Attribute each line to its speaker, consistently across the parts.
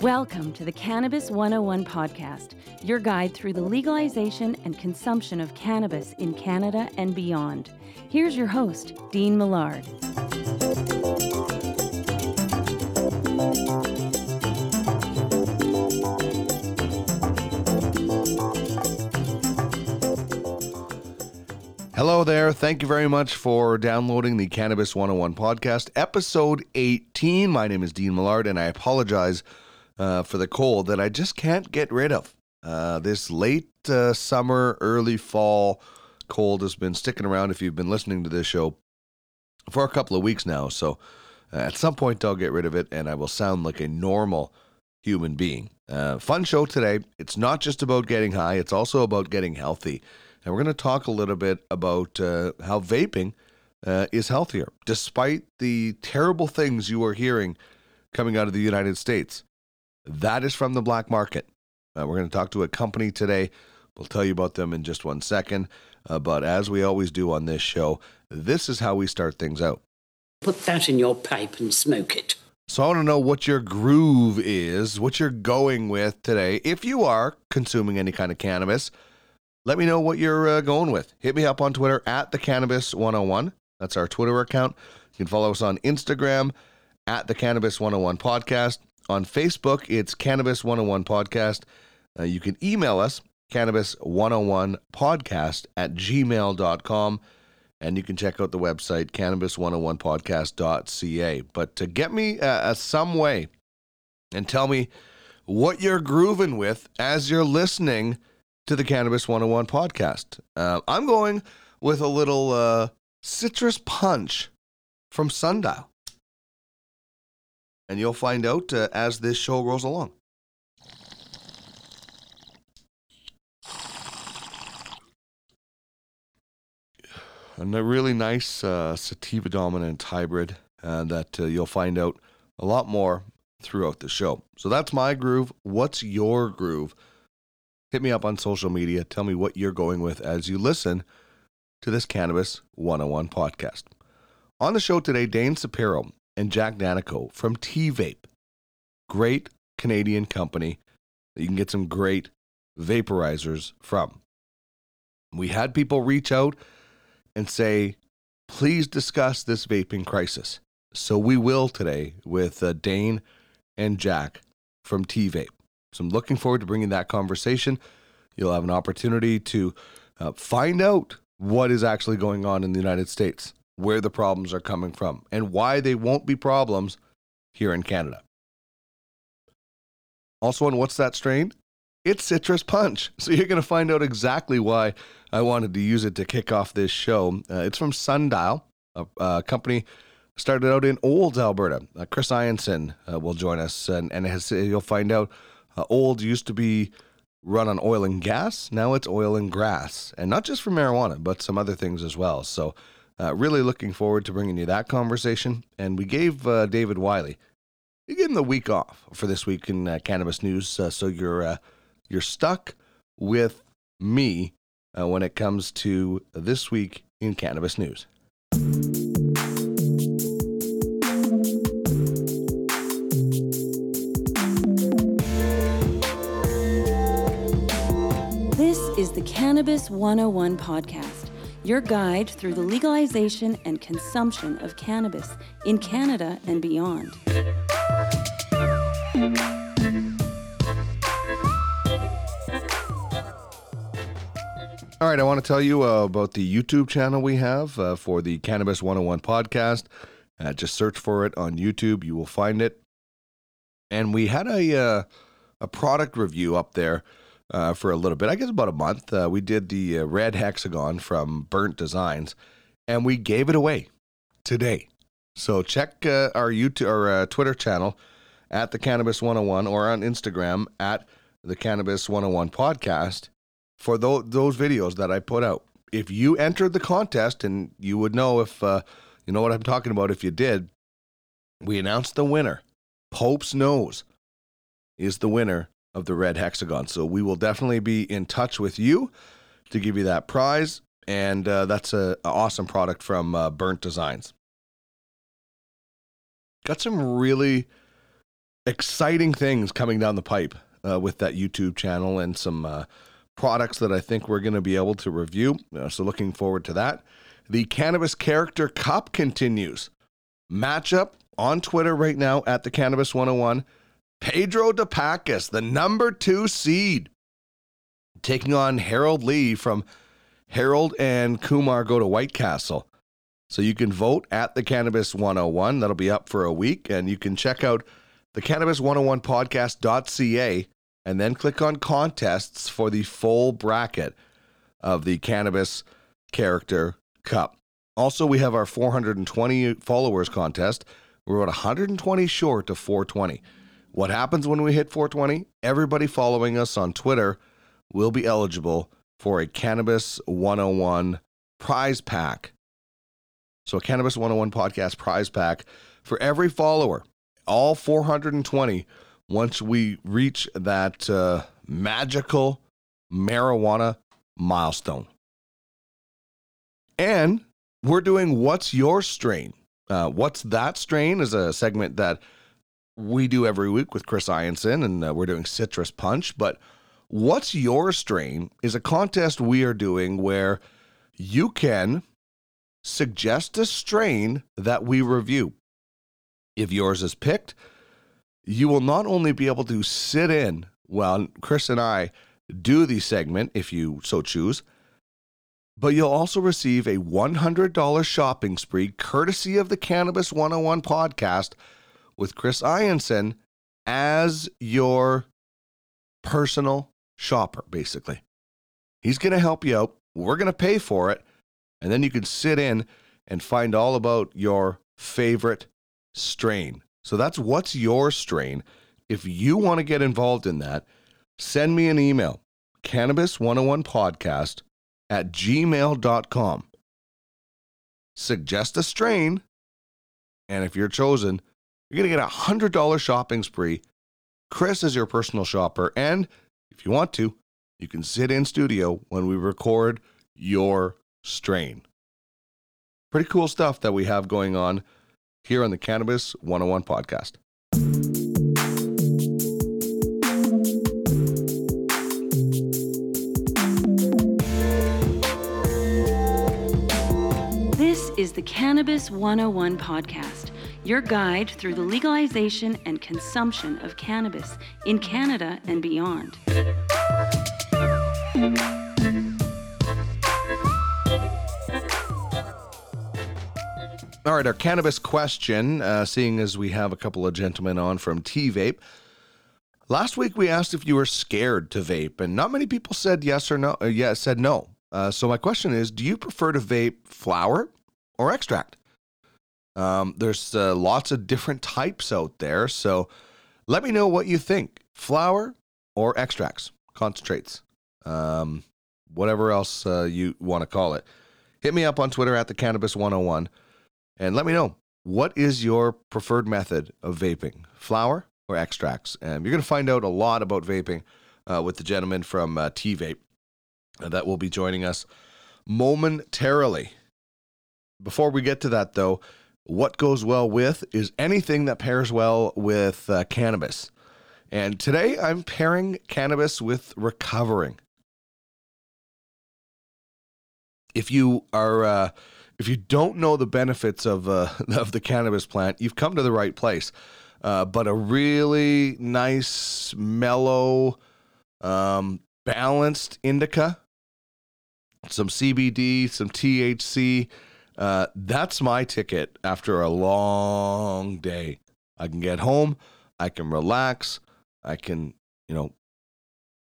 Speaker 1: Welcome to the Cannabis 101 podcast, your guide through the legalization and consumption of cannabis in Canada and beyond. Here's your host, Dean Millard.
Speaker 2: There. Thank you very much for downloading the Cannabis 101 podcast, episode 18. My name is Dean Millard, and I apologize uh, for the cold that I just can't get rid of. Uh, this late uh, summer, early fall cold has been sticking around if you've been listening to this show for a couple of weeks now. So uh, at some point, I'll get rid of it and I will sound like a normal human being. Uh, fun show today. It's not just about getting high, it's also about getting healthy. And we're going to talk a little bit about uh, how vaping is healthier, despite the terrible things you are hearing coming out of the United States. That is from the black market. Uh, we're going to talk to a company today. We'll tell you about them in just one second. Uh, but as we always do on this show, this is how we start things out.
Speaker 3: Put that in your pipe and smoke it.
Speaker 2: So I want to know what your groove is, what you're going with today. If you are consuming any kind of cannabis, let me know what you're uh, going with. Hit me up on Twitter at the Cannabis 101. That's our Twitter account. You can follow us on Instagram at the Cannabis 101 Podcast. On Facebook, it's Cannabis 101 Podcast. Uh, you can email us, cannabis101podcast at gmail.com. And you can check out the website, cannabis101podcast.ca. But to get me uh, uh, some way and tell me what you're grooving with as you're listening to the Cannabis 101 podcast. Uh, I'm going with a little uh, citrus punch from Sundial and you'll find out uh, as this show rolls along. And a really nice uh, sativa dominant hybrid uh, that uh, you'll find out a lot more throughout the show. So that's my groove. What's your groove? Hit me up on social media. Tell me what you're going with as you listen to this Cannabis 101 podcast. On the show today, Dain Supero and Jack Daneyko from TVape. Great Canadian company that you can get some great vaporizers from. We had people reach out and say, please discuss this vaping crisis. So we will today with uh, Dain and Jack from TVape. So I'm looking forward to bringing that conversation. You'll have an opportunity to uh, find out what is actually going on in the United States where the problems are coming from and why they won't be problems here in Canada. Also, on What's That Strain? It's Citrus Punch. So you're going to find out exactly why I wanted to use it to kick off this show. Uh, it's from Sundial, a, a, company started out in Olds, Alberta. Uh, Chris Ianson uh, will join us, and, and has, you'll find out uh, Olds used to be run on oil and gas. Now it's oil and grass, and not just for marijuana, but some other things as well. So uh, really looking forward to bringing you that conversation. And we gave uh, David Wiley, you gave him the week off for this week in uh, cannabis news, uh, so you're uh, you're stuck with me uh, when it comes to this week in cannabis news.
Speaker 1: Cannabis 101 podcast your guide through the legalization and consumption of cannabis in Canada and beyond.
Speaker 2: All right, I want to tell you uh, about the YouTube channel we have uh, for the Cannabis 101 podcast. Uh, just search for it on YouTube, you will find it. And we had a uh, a product review up there uh, for a little bit. I guess about a month. Uh, we did the uh, red hexagon from Burnt Designs, and we gave it away today. So check uh, our YouTube or uh, Twitter channel at the Cannabis 101 or on Instagram at the Cannabis 101 podcast for those those videos that I put out. If you entered the contest, and you would know if you know what I'm talking about, if you did, we announced the winner. Pope's Nose is the winner of the red hexagon. So we will definitely be in touch with you to give you that prize. and uh, that's a, a awesome product from uh, Burnt Designs. Got some really exciting things coming down the pipe uh, with that YouTube channel and some uh, products that I think we're going to be able to review. Uh, so looking forward to that. The Cannabis Character Cup continues. Matchup on Twitter right now at the Cannabis 101. Pedro De Pacas, the number two seed, taking on Harold Lee from Harold and Kumar go to White Castle. So you can vote at the Cannabis 101. That'll be up for a week. And you can check out the Cannabis 101 podcast.ca and then click on contests for the full bracket of the Cannabis Character Cup. Also, we have our 420 followers contest. We're about 120 short of 420. What happens when we hit 420? Everybody following us on Twitter will be eligible for a Cannabis 101 prize pack. So, a Cannabis 101 podcast prize pack for every follower, all 420, once we reach that uh, magical marijuana milestone. And we're doing What's Your Strain? Uh, What's That Strain is a segment that we do every week with Chris Ianson, and uh, we're doing Citrus Punch. But What's Your Strain is a contest we are doing where you can suggest a strain that we review. If yours is picked, you will not only be able to sit in while Chris and I do the segment, if you so choose, but you'll also receive a $100 shopping spree courtesy of the Cannabis 101 podcast with Chris Ianson as your personal shopper, basically. He's going to help you out. We're going to pay for it. And then you can sit in and find all about your favorite strain. So that's what's your strain. If you want to get involved in that, send me an email, cannabis101podcast at gmail.com. Suggest a strain, and if you're chosen, you're going to get a $100 shopping spree. Chris is your personal shopper, and if you want to, you can sit in studio when we record your strain. Pretty cool stuff that we have going on here on the Cannabis 101 podcast.
Speaker 1: This is the Cannabis 101 podcast, your guide through the legalization and consumption of cannabis in Canada and beyond.
Speaker 2: All right, our cannabis question, uh, seeing as we have a couple of gentlemen on from TVape. Last week we asked if you were scared to vape, and not many people said yes or no. Uh, yeah, said no. Uh, so my question is, do you prefer to vape flower or extract? Um, there's uh, lots of different types out there, so let me know what you think: flower or extracts, concentrates, um, whatever else uh, you want to call it. Hit me up on Twitter at the Cannabis 101 and let me know what is your preferred method of vaping, flower or extracts? And you're going to find out a lot about vaping uh, with the gentleman from uh, TVape uh, that will be joining us momentarily. Before we get to that, though, what goes well with is anything that pairs well with uh, cannabis. And today I'm pairing cannabis with recovering. If you are uh, if you don't know the benefits of uh, of the cannabis plant, you've come to the right place. Uh, but a really nice, mellow, um, balanced indica, some CBD, some THC. Uh, that's my ticket after a long day. I can get home, I can relax, I can, you know,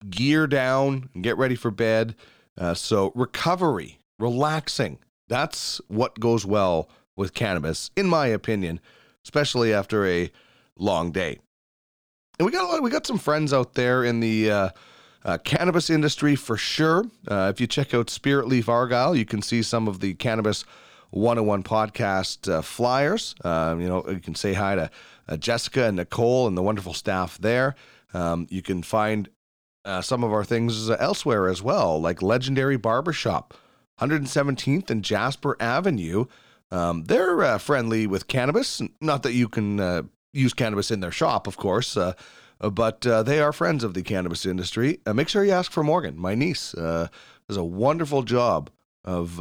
Speaker 2: gear down and get ready for bed. Uh, so recovery, relaxing, that's what goes well with cannabis, in my opinion, especially after a long day. And we got a lot, we got some friends out there in the uh, uh, cannabis industry for sure. Uh, if you check out Spiritleaf Argyle, you can see some of the cannabis 101 podcast uh, flyers. Um, you know, you can say hi to uh, Jessica and Nicole and the wonderful staff there. Um, you can find uh, some of our things elsewhere as well, like Legendary Barbershop 117th and Jasper Avenue. Um, they're uh, friendly with cannabis. Not that you can uh, use cannabis in their shop, of course, uh, but uh, they are friends of the cannabis industry. Uh, make sure you ask for Morgan, my niece. Uh, does a wonderful job of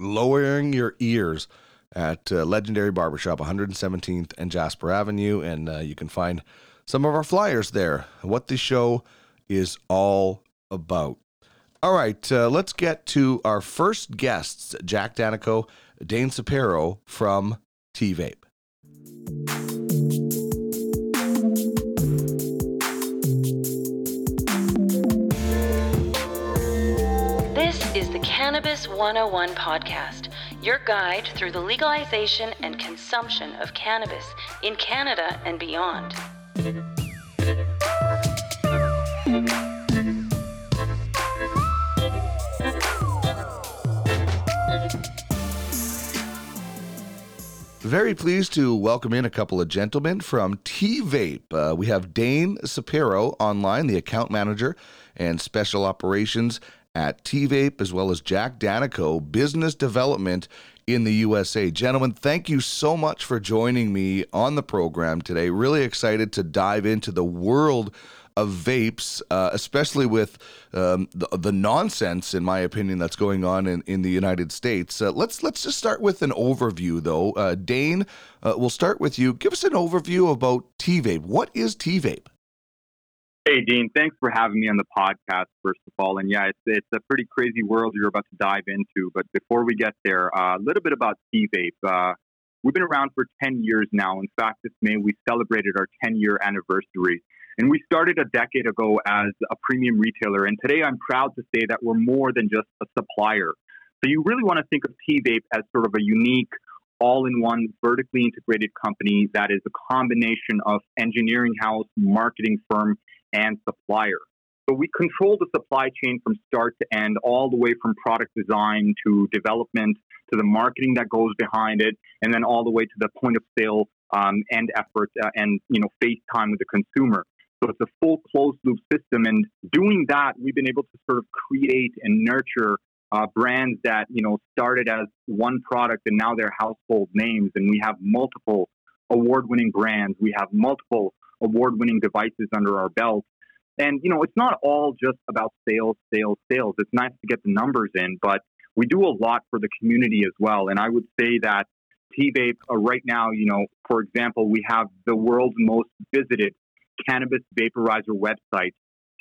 Speaker 2: lowering your ears at Legendary Barbershop, 117th and Jasper Avenue, and you can find some of our flyers there. What the show is all about. All right, uh, let's get to our first guests Jack Daneyko, Dain Supero from
Speaker 1: TVape. The Cannabis 101 podcast, your guide through the legalization and consumption of cannabis in Canada and beyond.
Speaker 2: Very pleased to welcome in a couple of gentlemen from TVape. Uh, we have Dain Supero online, the account manager and special operations at TVAPE as well as Jack Daneyko, business development in the USA. Gentlemen, thank you so much for joining me on the program today. Really excited to dive into the world of vapes, uh, especially with um, the, the, nonsense, in my opinion, that's going on in, in the United States. Uh, let's let's just start with an overview, though. Uh, Dain, uh, we'll start with you. Give us an overview about TVape. What is TVape?
Speaker 4: Hey, Dean, thanks for having me on the podcast, first of all. And yeah, it's, it's a pretty crazy world you're about to dive into. But before we get there, uh, a little bit about TVape. Uh, we've been around for 10 years now. In fact, this May, we celebrated our 10 year anniversary. And we started a decade ago as a premium retailer. And today I'm proud to say that we're more than just a supplier. So you really want to think of TVape as sort of a unique, all in one, vertically integrated company that is a combination of engineering house, marketing firm, and supplier. So we control the supply chain from start to end, all the way from product design to development to the marketing that goes behind it, and then all the way to the point of sale um, end effort uh, and you know face time with the consumer. So it's a full closed loop system. And doing that, we've been able to sort of create and nurture uh, brands that, you know, started as one product and now they're household names. And we have multiple award winning brands. We have multiple award winning devices under our belt. And, you know, it's not all just about sales, sales, sales. It's nice to get the numbers in, but we do a lot for the community as well. And I would say that TVape, uh, right now, you know, for example, we have the world's most visited cannabis vaporizer website,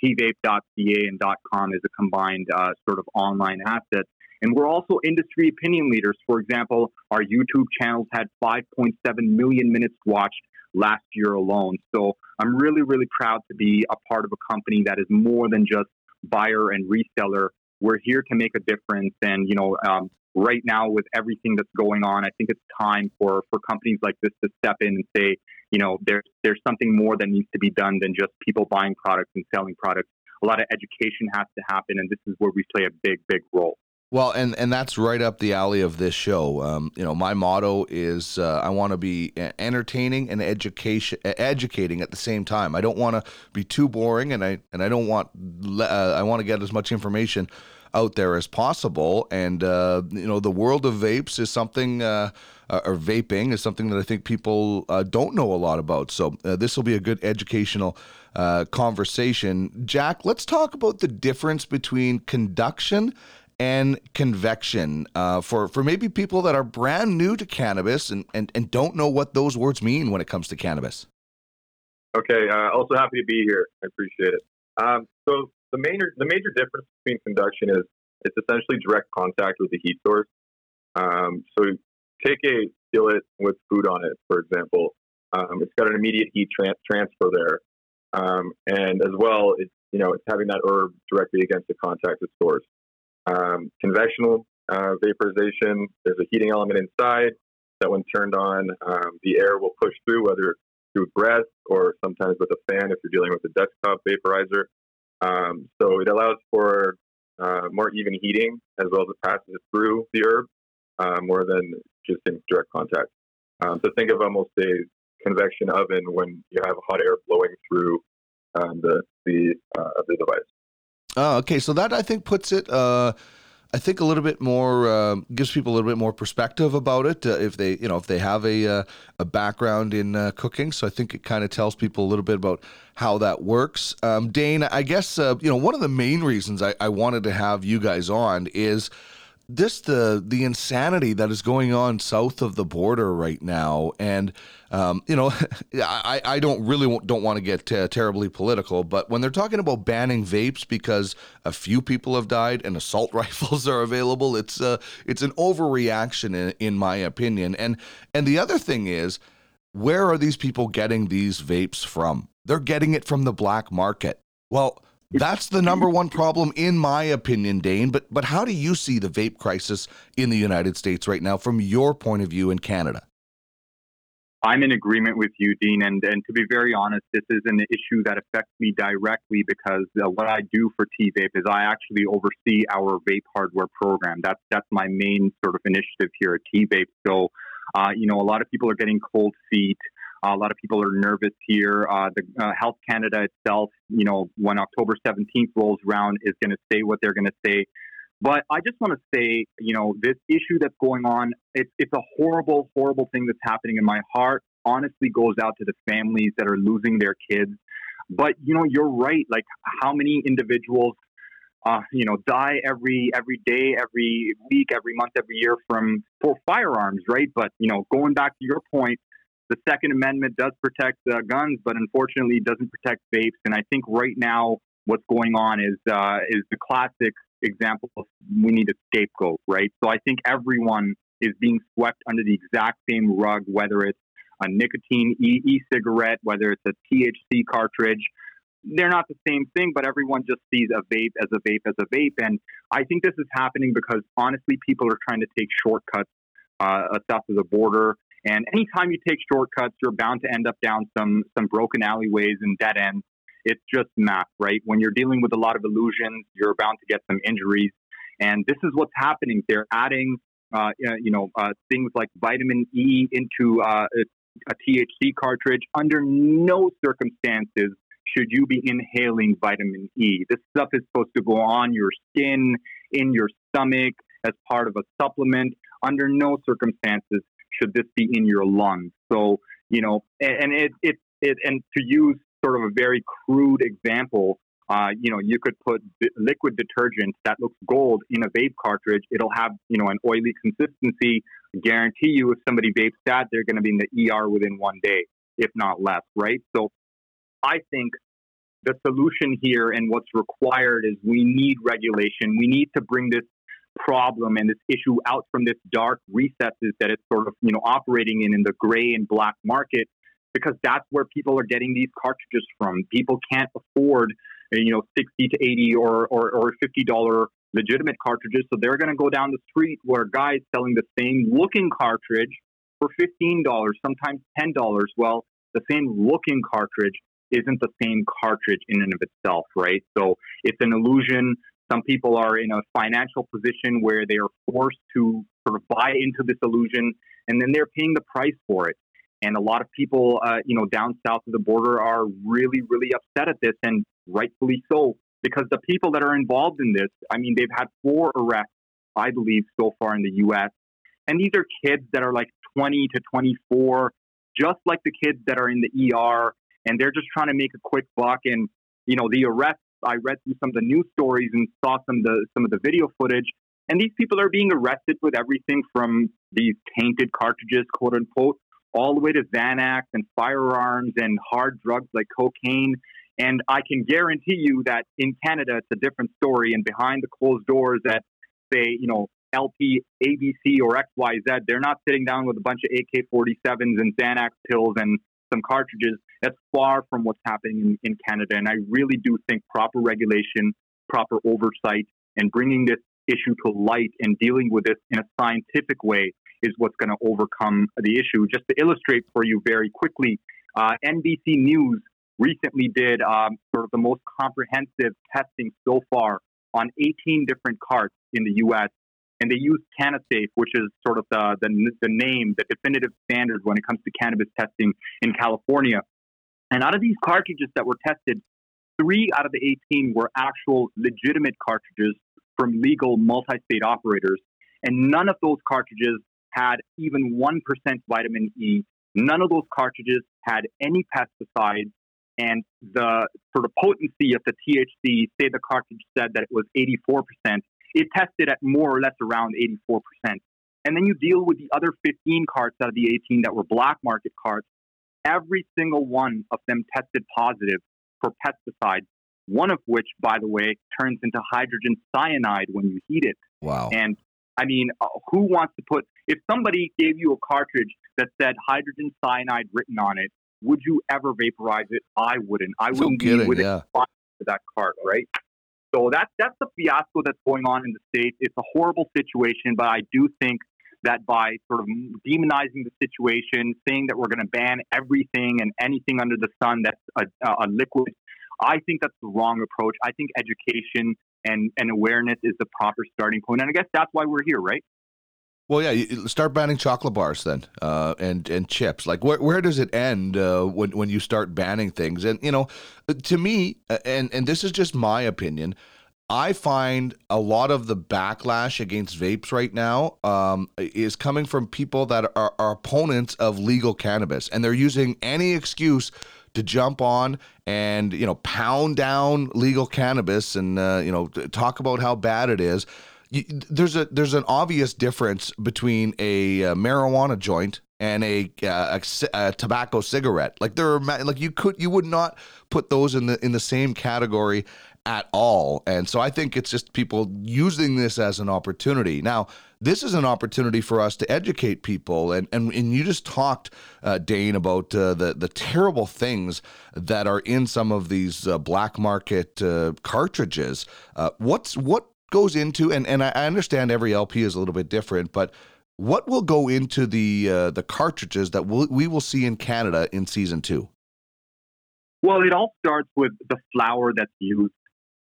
Speaker 4: tvape.ca and .com is a combined uh, sort of online asset. And we're also industry opinion leaders. For example, our YouTube channels had 5.7 million minutes watched last year alone. So I'm really, really proud to be a part of a company that is more than just buyer and reseller. We're here to make a difference. And, you know, um, right now with everything that's going on, I think it's time for, for companies like this to step in and say, you know, there's there's something more that needs to be done than just people buying products and selling products. A lot of education has to happen, and this is where we play a big, big role.
Speaker 2: Well, and and that's right up the alley of this show. Um, you know, my motto is uh, I want to be entertaining and education educating at the same time. I don't want to be too boring, and I and I don't want uh, I want to get as much information out there as possible. And uh, you know, the world of vapes is something uh, uh, or vaping is something that I think people uh, don't know a lot about. So uh, this will be a good educational uh, conversation. Jack, let's talk about the difference between conduction and convection uh, for for maybe people that are brand new to cannabis and, and, and don't know what those words mean when it comes to cannabis.
Speaker 5: Okay, uh, also happy to be here. I appreciate it. Um, so the major the major difference between conduction is it's essentially direct contact with the heat source. Um, so take a skillet with food on it, for example. Um, it's got an immediate heat tra- transfer there, um, and as well, it's you know it's having that herb directly against the contact of source. Um, convectional uh, vaporization, there's a heating element inside that, when turned on, um, the air will push through, whether through breath or sometimes with a fan if you're dealing with a desktop vaporizer. Um, so it allows for uh, more even heating as well as it passes through the herb uh, more than just in direct contact. Um, so think of almost a convection oven when you have hot air blowing through um, the the uh, the device.
Speaker 2: Oh, okay. So that I think puts it uh, I think a little bit more uh, gives people a little bit more perspective about it uh, if they, you know, if they have a uh, a background in uh, cooking. So I think it kind of tells people a little bit about how that works. Um, Dain, I guess uh, you know one of the main reasons I, I wanted to have you guys on is this the the insanity that is going on south of the border right now, and um, you know, I, I don't really don't want to get uh, terribly political, but when they're talking about banning vapes because a few people have died and assault rifles are available, it's uh, it's an overreaction in, in my opinion. And and the other thing is, where are these people getting these vapes from? They're getting it from the black market. Well that's the number one problem, in my opinion, Dain. But but how do you see the vape crisis in the United States right now, from your point of view in Canada?
Speaker 4: I'm in agreement with you, Dean. And, and to be very honest, this is an issue that affects me directly because uh, what I do for TVape is I actually oversee our vape hardware program. That's that's my main sort of initiative here at TVape. So, uh, you know, a lot of people are getting cold feet. Uh, a lot of people are nervous here. Uh, the uh, Health Canada itself, you know, when October 17th rolls around, is going to say what they're going to say. But I just want to say, you know, this issue that's going on, it's, it's a horrible, horrible thing that's happening. And my heart honestly goes out to the families that are losing their kids. But, you know, you're right. Like, how many individuals uh, you know, die every every day, every week, every month, every year from for firearms, right? But you know, going back to your point, the Second Amendment does protect uh, guns, but unfortunately, it doesn't protect vapes. And I think right now, what's going on is uh, is the classic example of we need a scapegoat, right? So I think everyone is being swept under the exact same rug, whether it's a nicotine e cigarette, whether it's a THC cartridge. They're not the same thing, but everyone just sees a vape as a vape as a vape. And I think this is happening because honestly, people are trying to take shortcuts uh, south of the border. And anytime you take shortcuts, you're bound to end up down some some broken alleyways and dead ends. It's just math, right? When you're dealing with a lot of illusions, you're bound to get some injuries. And this is what's happening. They're adding, uh, you know, uh, things like vitamin E into uh, a THC cartridge. Under no circumstances should you be inhaling vitamin E. This stuff is supposed to go on your skin, in your stomach, as part of a supplement. Under no circumstances should this be in your lungs? So, you know, and it, it, it and to use sort of a very crude example, uh, you know, you could put liquid detergent that looks gold in a vape cartridge. It'll have, you know, an oily consistency. I guarantee you, if somebody vapes that, they're going to be in the ER within one day, if not less, right? So I think the solution here and what's required is we need regulation. We need to bring this problem and this issue out from this dark recesses that it's sort of you know operating in in the gray and black market because that's where people are getting these cartridges from. People can't afford you know sixty to eighty or or, or fifty dollar legitimate cartridges, so they're going to go down the street where guys selling the same looking cartridge for fifteen dollars, sometimes ten dollars. Well, the same looking cartridge isn't the same cartridge in and of itself, right? So it's an illusion. Some people are in a financial position where they are forced to sort of buy into this illusion, and then they're paying the price for it. And a lot of people, uh, you know, down south of the border are really, really upset at this, and rightfully so, because the people that are involved in this, I mean, they've had four arrests, I believe, so far in the U.S. And these are kids that are like 20 to 24, just like the kids that are in the ER, and they're just trying to make a quick buck. And you know, the arrests I read through some of the news stories and saw some of the some of the video footage, and these people are being arrested with everything from these tainted cartridges, quote unquote, all the way to Xanax and firearms and hard drugs like cocaine. And I can guarantee you that in Canada, it's a different story. And behind the closed doors at, say, you know, LP, ABC, or XYZ, they're not sitting down with a bunch of AK 47s and Xanax pills and some cartridges. That's far from what's happening in, in Canada. And I really do think proper regulation, proper oversight, and bringing this issue to light and dealing with this in a scientific way is what's going to overcome the issue. Just to illustrate for you very quickly, uh, NBC News recently did um, sort of the most comprehensive testing so far on 18 different carts in the U.S and they use CannaSafe, which is sort of the, the, the name, the definitive standard when it comes to cannabis testing in California. And out of these cartridges that were tested, three out of the 18 were actual legitimate cartridges from legal multi-state operators, and none of those cartridges had even one percent vitamin E. None of those cartridges had any pesticides, and the sort of potency of the THC, say the cartridge said that it was 84%, it tested at more or less around 84%. And then you deal with the other 15 carts out of the 18 that were black market carts. Every single one of them tested positive for pesticides, one of which, by the way, turns into hydrogen cyanide when you heat it.
Speaker 2: Wow.
Speaker 4: And I mean, uh, who wants to put, if somebody gave you a cartridge that said hydrogen cyanide written on it, would you ever vaporize it? I wouldn't. I wouldn't
Speaker 2: kidding,
Speaker 4: be with
Speaker 2: yeah.
Speaker 4: that cart, right? So that's that's the fiasco that's going on in the states. It's a horrible situation, but I do think that by sort of demonizing the situation, saying that we're going to ban everything and anything under the sun that's a, a liquid, I think that's the wrong approach. I think education and, and awareness is the proper starting point. and I guess that's why we're here, right?
Speaker 2: Well, yeah, start banning chocolate bars then, uh, and and chips. Like, where where does it end uh, when when you start banning things? And you know, to me, uh, and and this is just my opinion. I find a lot of the backlash against vapes right now um, is coming from people that are, are opponents of legal cannabis, and they're using any excuse to jump on and you know pound down legal cannabis and uh, you know talk about how bad it is there's a there's an obvious difference between a uh, marijuana joint and a, uh, a, a tobacco cigarette. Like there are like you could you would not put those in the in the same category at all. And so I think it's just people using this as an opportunity. Now, this is an opportunity for us to educate people and and, and you just talked uh, Dain about uh, the the terrible things that are in some of these uh, black market uh, cartridges. Uh, what's what goes into and and I understand every LP is a little bit different, but what will go into the uh, the cartridges that we'll, we will see in Canada in season two?
Speaker 4: Well, it all starts with the flower that's used,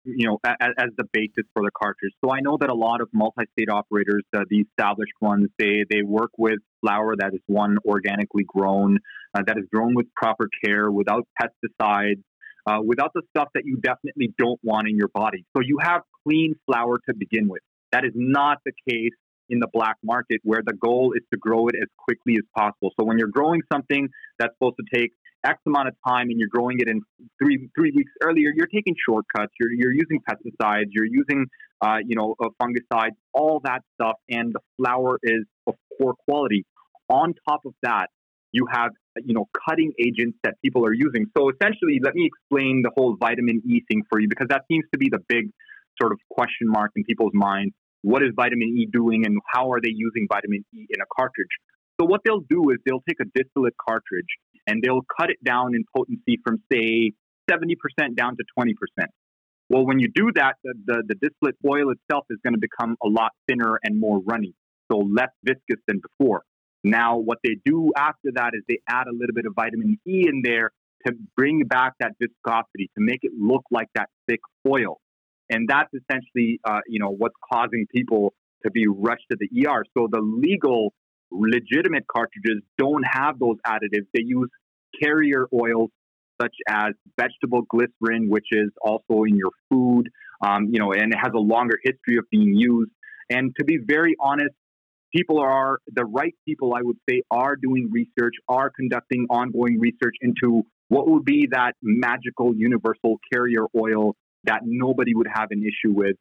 Speaker 4: you know, as, as the basis for the cartridge. So I know that a lot of multi-state operators, uh, the established ones, they they work with flower that is one organically grown, uh, that is grown with proper care, without pesticides, uh, without the stuff that you definitely don't want in your body. So you have clean flower to begin with. That is not the case in the black market, where the goal is to grow it as quickly as possible. So when you're growing something that's supposed to take X amount of time and you're growing it in three three weeks earlier, you're taking shortcuts. You're you're using pesticides. You're using uh, you know uh, fungicides, all that stuff, and the flower is of poor quality. On top of that, you have you know cutting agents that people are using. So essentially, let me explain the whole vitamin E thing for you because that seems to be the big sort of question mark in people's minds. What is vitamin E doing, and how are they using vitamin E in a cartridge? So what they'll do is they'll take a distillate cartridge and they'll cut it down in potency from say 70% down to 20%. Well, when you do that, the, the, the distillate oil itself is going to become a lot thinner and more runny, so less viscous than before. Now, what they do after that is they add a little bit of vitamin E in there to bring back that viscosity, to make it look like that thick oil. And that's essentially, uh, you know, what's causing people to be rushed to the ER. So the legal, legitimate cartridges don't have those additives. They use carrier oils such as vegetable glycerin, which is also in your food, um, you know, and it has a longer history of being used. And to be very honest, people are the right people, I would say, are doing research, are conducting ongoing research into what would be that magical universal carrier oil that nobody would have an issue with.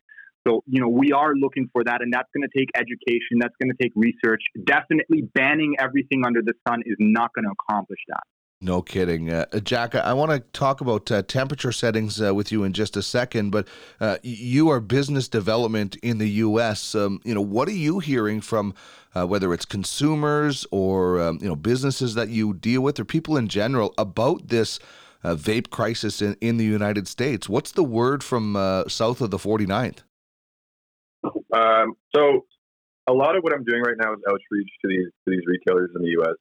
Speaker 4: So, you know, we are looking for that, and that's going to take education, that's going to take research. Definitely banning everything under the sun is not going to accomplish that.
Speaker 2: No kidding, uh, Jack. I want to talk about uh, temperature settings uh, with you in just a second, but uh, you are business development in the U.S. Um, you know, what are you hearing from uh, whether it's consumers or um, you know businesses that you deal with or people in general about this uh, vape crisis in, in the United States? What's the word from south of the 49th?
Speaker 5: Um, so a lot of what I'm doing right now is outreach to these to these retailers in the U.S.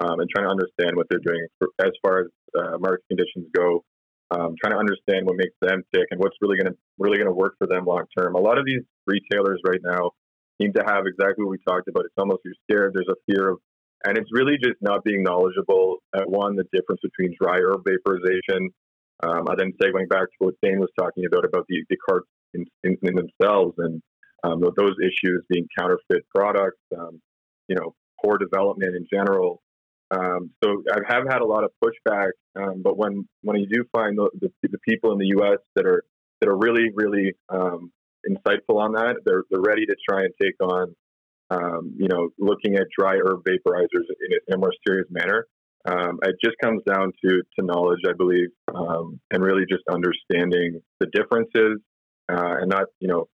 Speaker 5: Um, and trying to understand what they're doing for, as far as uh, market conditions go. Um, trying to understand what makes them tick and what's really going to really going to work for them long term. A lot of these retailers right now seem to have exactly what we talked about. It's almost you're scared. There's a fear of, and it's really just not being knowledgeable at one the difference between dry herb vaporization. Um, then segueing back to what Dain was talking about about the, the carts in, in, in themselves, and um, those issues being counterfeit products, um, you know, poor development in general. Um, so I have had a lot of pushback, um, but when when you do find the, the, the, people in the U.S. that are that are really really um, insightful on that, they're they're ready to try and take on, um, you know, looking at dry herb vaporizers in a, in a more serious manner. It just comes down to to knowledge, I believe, and really just understanding the differences uh, and not you know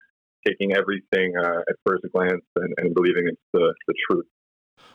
Speaker 5: taking everything uh, at first glance and, and believing it's the, the truth.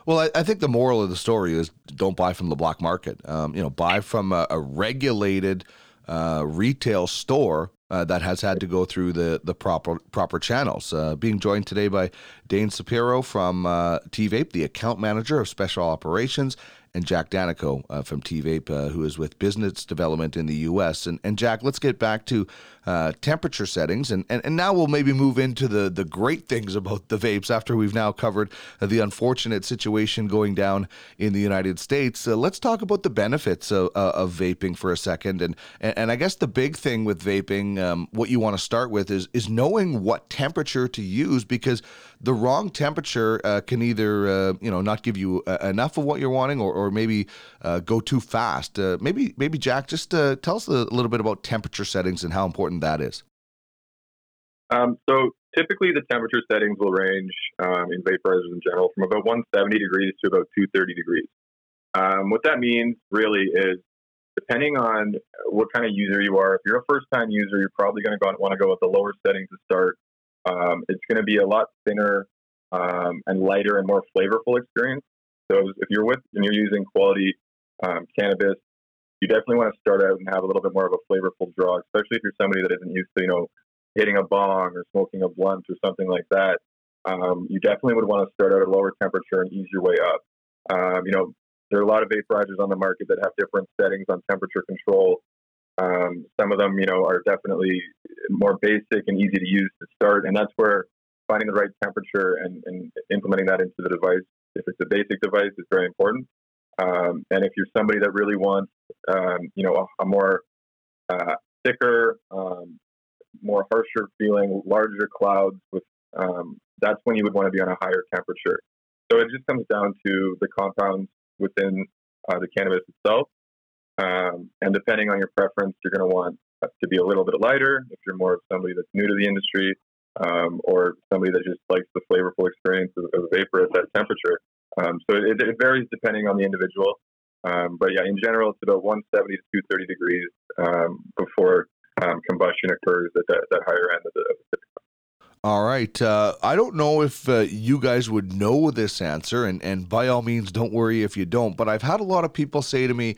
Speaker 2: Well, I, I, think the moral of the story is don't buy from the black market. Um, you know, buy from a, a regulated uh, retail store uh, that has had to go through the the proper proper channels. Uh, being joined today by Dain Supero from uh, TVape, the account manager of special operations, and Jack Daneyko uh, from TVape, uh, who is with business development in the U.S. And, and Jack, let's get back to uh, temperature settings, and, and and now we'll maybe move into the the great things about the vapes after we've now covered the unfortunate situation going down in the United States. Uh, let's talk about the benefits of, uh, of vaping for a second, and, and and I guess the big thing with vaping, um, what you want to start with is is knowing what temperature to use because the wrong temperature uh, can either you know not give you enough of what you're wanting or, or maybe go too fast. maybe maybe Jack, just tell us a little bit about temperature settings and how important important that is?
Speaker 5: Um, so typically the temperature settings will range um, in vaporizers in general from about 170 degrees to about 230 degrees. Um, what that means really is depending on what kind of user you are, if you're a first time user, you're probably going to want to go with the lower settings to start. Um, it's going to be a lot thinner um, and lighter and more flavorful experience. So if you're with and you're using quality um, cannabis, you definitely want to start out and have a little bit more of a flavorful draw, especially if you're somebody that isn't used to, you know, hitting a bong or smoking a blunt or something like that. Um, you definitely would want to start out at a lower temperature and ease your way up. Um, you know, there are a lot of vaporizers on the market that have different settings on temperature control. Um, some of them, you know, are definitely more basic and easy to use to start, and that's where finding the right temperature and, and implementing that into the device, if it's a basic device, is very important. Um, and if you're somebody that really wants, um, you know, a, a more uh, thicker, um, more harsher feeling, larger clouds, with um, that's when you would want to be on a higher temperature. So it just comes down to the compounds within uh, the cannabis itself, um, and depending on your preference, you're going to want to be a little bit lighter if you're more of somebody that's new to the industry, um, or somebody that just likes the flavorful experience of, of vapor at that temperature. Um, so it, it, varies depending on the individual. Um, but yeah, in general, it's about 170 to 230 degrees um, before um, combustion occurs at that, that, higher end of the, of the
Speaker 2: all right. Uh, I don't know if uh, you guys would know this answer, and, and by all means, don't worry if you don't. But I've had a lot of people say to me,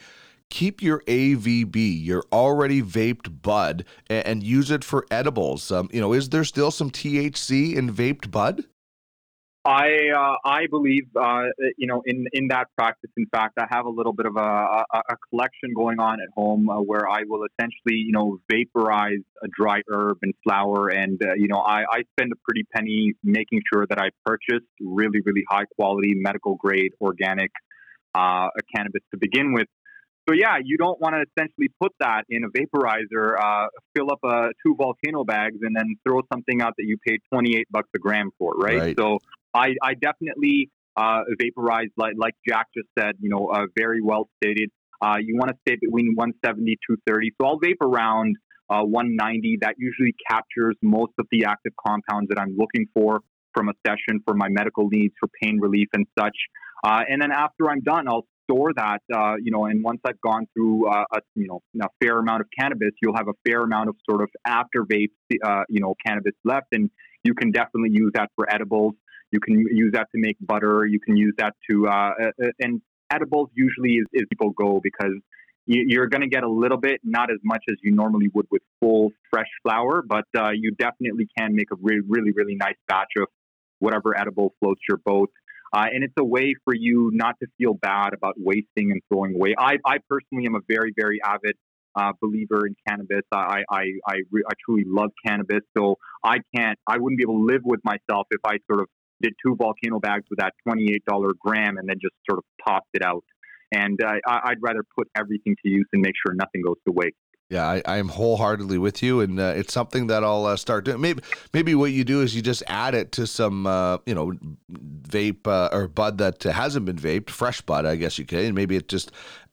Speaker 2: keep your AVB, your already vaped bud, and, and use it for edibles. Um, you know, is there still some THC in vaped bud?
Speaker 4: I uh, I believe uh, you know in in that practice. In fact, I have a little bit of a, a, a collection going on at home uh, where I will essentially you know vaporize a dry herb and flower, and uh, you know I, I spend a pretty penny making sure that I purchase really really high quality medical grade organic uh, cannabis to begin with. So yeah, you don't want to essentially put that in a vaporizer, uh, fill up uh, two volcano bags, and then throw something out that you paid twenty eight bucks a gram for, right? right. So I, I definitely uh, vaporize, like, like Jack just said, you know, uh, very well stated. Uh, you want to stay between 170 230. So I'll vape around uh, 190. That usually captures most of the active compounds that I'm looking for from a session for my medical needs, for pain relief and such. Uh, and then after I'm done, I'll store that, uh, you know, and once I've gone through uh, a, you know, a fair amount of cannabis, you'll have a fair amount of sort of after vape, uh, you know, cannabis left. And you can definitely use that for edibles. You can use that to make butter. You can use that to, uh, uh, uh and edibles usually is, is people go because you're going to get a little bit, not as much as you normally would with full fresh flower, but uh, you definitely can make a really, really, really nice batch of whatever edible floats your boat. Uh, and it's a way for you not to feel bad about wasting and throwing away. I, I personally am a very, very avid uh, believer in cannabis. I, I, I, re- I truly love cannabis. So I can't, I wouldn't be able to live with myself if I sort of did two volcano bags with that $28 gram and then just sort of tossed it out. And uh, I'd rather put everything to use and make sure nothing goes to waste.
Speaker 2: Yeah, I, I am wholeheartedly with you, and uh, it's something that I'll uh, start doing. Maybe, maybe what you do is you just add it to some, uh, you know, vape uh, or bud that hasn't been vaped, fresh bud, I guess you could, and maybe it just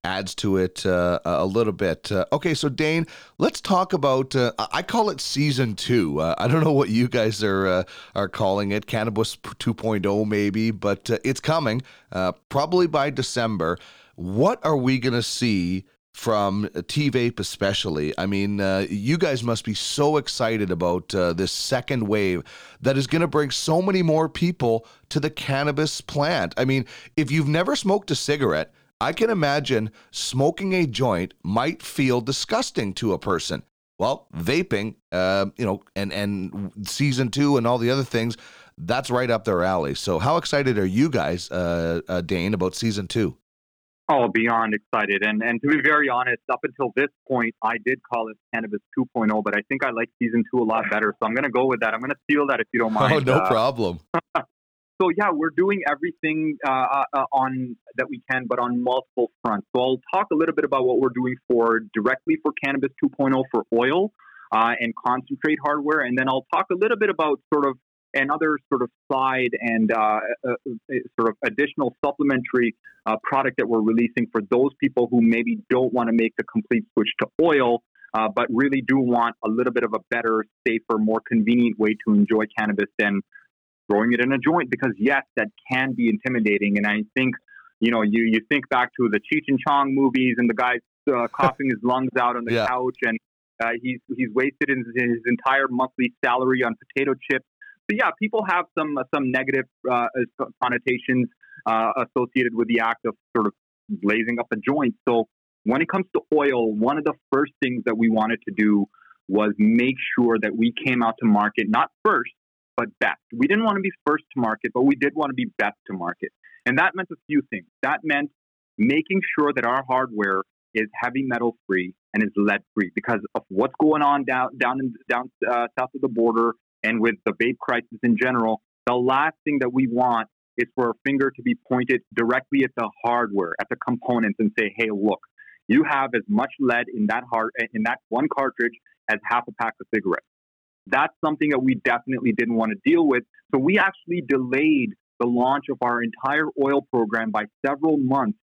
Speaker 2: adds to it uh, a little bit. Uh, okay, so Dain, let's talk about. I call it season two. I don't know what you guys are are calling it, Cannabis 2.0 maybe, but it's coming probably by December. What are we going to see? from TVape, especially. I mean, uh, you guys must be so excited about uh, this second wave that is going to bring so many more people to the cannabis plant. I mean, if you've never smoked a cigarette, I can imagine smoking a joint might feel disgusting to a person. Well, vaping, uh, you know, and and season two and all the other things, that's right up their alley. So, how excited are you guys, uh, uh, Dain, about season two?
Speaker 4: Oh, beyond excited. And and to be very honest, up until this point, I did call it Cannabis 2.0, but I think I like season two a lot better. So I'm going to go with that. I'm going to steal that if you don't mind.
Speaker 2: Oh, no uh, problem.
Speaker 4: so yeah, we're doing everything uh, uh, uh, on that we can, but on multiple fronts. So I'll talk a little bit about what we're doing for directly for Cannabis 2.0 for oil. Uh, and concentrate hardware, and then I'll talk a little bit about sort of another sort of side and uh, uh, sort of additional supplementary product that we're releasing for those people who maybe don't want to make the complete switch to oil, but really do want a little bit of a better, safer, more convenient way to enjoy cannabis than throwing it in a joint. Because yes, that can be intimidating, and I think you know you you think back to the Cheech and Chong movies and the guy uh, coughing his lungs out on the yeah. couch and. Uh, he's he's wasted his, his entire monthly salary on potato chips so yeah, people have some some negative uh, connotations uh, associated with the act of sort of blazing up a joint. So when it comes to oil, one of the first things that we wanted to do was make sure that we came out to market not first but best. We didn't want to be first to market, but we did want to be best to market, and that meant a few things. That meant making sure that our hardware is heavy metal free and is lead free because of what's going on down down in, down uh, south of the border and with the vape crisis in general, the last thing that we want is for a finger to be pointed directly at the hardware, at the components, and say, "Hey, look, you have as much lead in that hard in that one cartridge as half a pack of cigarettes." That's something that we definitely didn't want to deal with. So we actually delayed the launch of our entire oil program by several months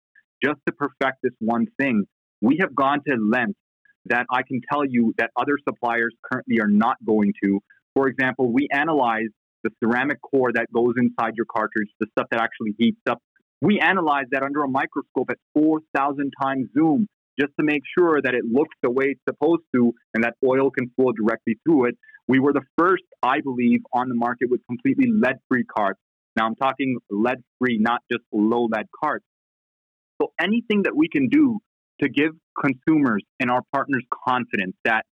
Speaker 4: just to perfect this one thing. We have gone to lengths that I can tell you that other suppliers currently are not going to for example, we analyze the ceramic core that goes inside your cartridge, the stuff that actually heats up. We analyze that under a microscope at 4,000 times zoom just to make sure that it looks the way it's supposed to and that oil can flow directly through it. We were the first, I believe, on the market with completely lead free carts. Now I'm talking lead free, not just low lead carts. So anything that we can do to give consumers and our partners confidence that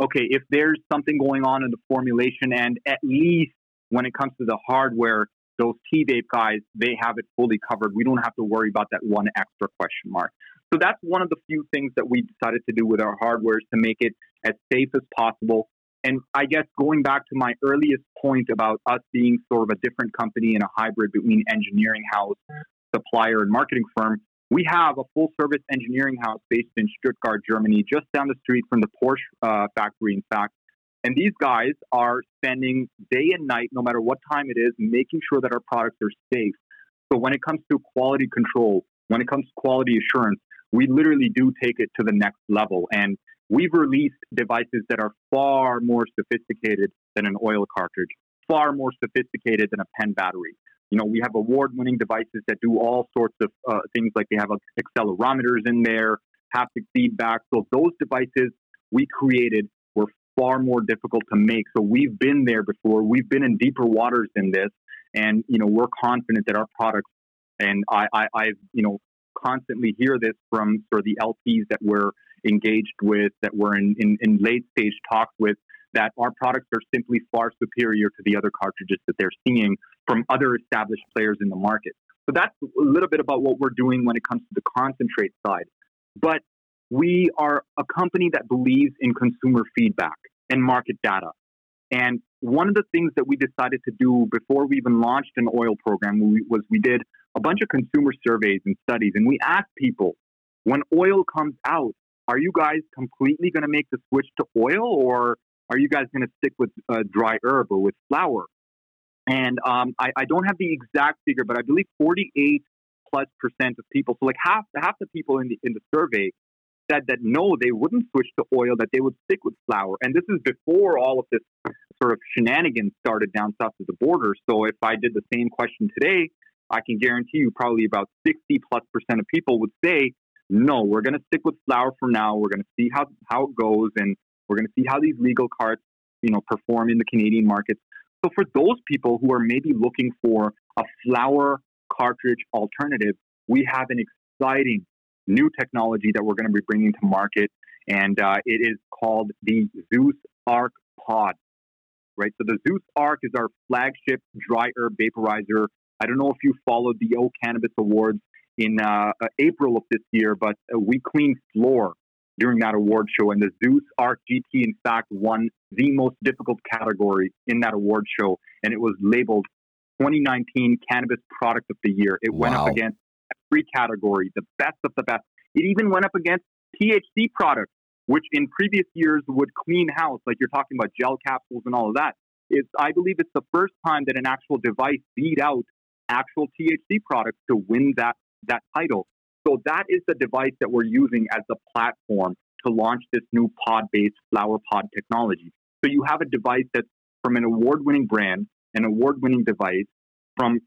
Speaker 4: okay, if there's something going on in the formulation, and at least when it comes to the hardware, those TVape guys, they have it fully covered. We don't have to worry about that one extra question mark. So that's one of the few things that we decided to do with our hardware is to make it as safe as possible. And I guess going back to my earliest point about us being sort of a different company and a hybrid between engineering house, supplier, and marketing firm, we have a full service engineering house based in Stuttgart, Germany, just down the street from the Porsche uh, factory, in fact. And these guys are spending day and night, no matter what time it is, making sure that our products are safe. So when it comes to quality control, when it comes to quality assurance, we literally do take it to the next level. And we've released devices that are far more sophisticated than an oil cartridge, far more sophisticated than a pen battery. You know, we have award-winning devices that do all sorts of uh, things, like they have accelerometers in there, haptic feedback. So those devices we created were far more difficult to make. So we've been there before. We've been in deeper waters than this, and you know, we're confident that our products. And I, I, I you know, constantly hear this from sort of the LPs that we're engaged with, that we're in, in, in late stage talks with, that our products are simply far superior to the other cartridges that they're seeing from other established players in the market. So that's a little bit about what we're doing when it comes to the concentrate side. But we are a company that believes in consumer feedback and market data. And one of the things that we decided to do before we even launched an oil program was we did a bunch of consumer surveys and studies, and we asked people when oil comes out, are you guys completely going to make the switch to oil, or are you guys going to stick with uh, dry herb or with flower? And um, I, I, don't have the exact figure, but I believe 48 plus percent of people, so like half half the people in the in the survey said that no, they wouldn't switch to oil, that they would stick with flower. And this is before all of this sort of shenanigans started down south of the border. So if I did the same question today, I can guarantee you probably about 60 plus percent of people would say, no, we're going to stick with flower for now. We're going to see how, how it goes and we're going to see how these legal carts, you know, perform in the Canadian markets. So for those people who are maybe looking for a flower cartridge alternative, we have an exciting new technology that we're going to be bringing to market, and uh, it is called the Zeus Arc Pod. Right, so the Zeus Arc is our flagship dry herb vaporizer. I don't know if you followed the O Cannabis Awards in uh, uh April of this year, but uh, we cleaned floor during that award show, and the Zeus Arc GT, in fact, won the most difficult category in that award show, and it was labeled 2019 Cannabis Product of the Year. It wow. went up against every category, the best of the best. It even went up against THC products, which in previous years would clean house, like you're talking about gel capsules and all of that. It's, I believe it's the first time that an actual device beat out actual THC products to win that, that title. So that is the device that we're using as the platform to launch this new pod-based flower pod technology. So you have a device that's from an award-winning brand, an award-winning device from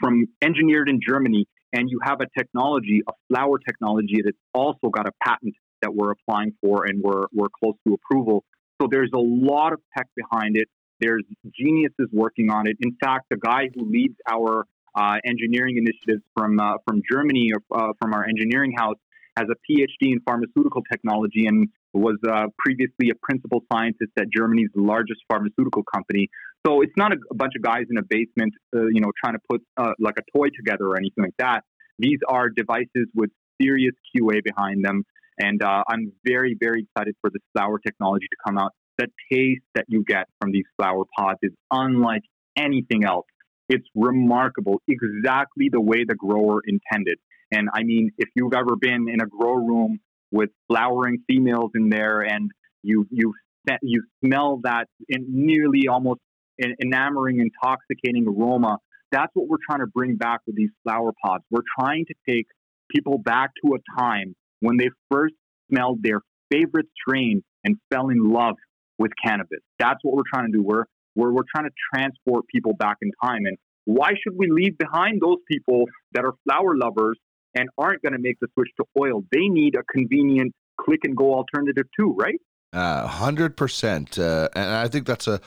Speaker 4: from engineered in Germany and you have a technology, a flower technology that's also got a patent that we're applying for and we're, we're close to approval. So there's a lot of tech behind it. There's geniuses working on it. In fact, the guy who leads our uh, engineering initiatives from uh, from Germany, uh, from our engineering house, has a PhD in pharmaceutical technology and was uh, previously a principal scientist at Germany's largest pharmaceutical company. So it's not a, a bunch of guys in a basement, uh, you know, trying to put uh, like a toy together or anything like that. These are devices with serious QA behind them, and uh, I'm very, very excited for this flower technology to come out. The taste that you get from these flower pods is unlike anything else. It's remarkable, exactly the way the grower intended. And I mean, if you've ever been in a grow room with flowering females in there, and you you you smell that in nearly almost enamoring, intoxicating aroma. That's what we're trying to bring back with these flower pods. We're trying to take people back to a time when they first smelled their favorite strain and fell in love with cannabis. That's what we're trying to do. We're, we're, we're trying to transport people back in time. And why should we leave behind those people that are flower lovers and aren't going to make the switch to oil. They need a convenient click and go alternative too, right?
Speaker 2: Uh, hundred uh, percent, uh, and I think that's a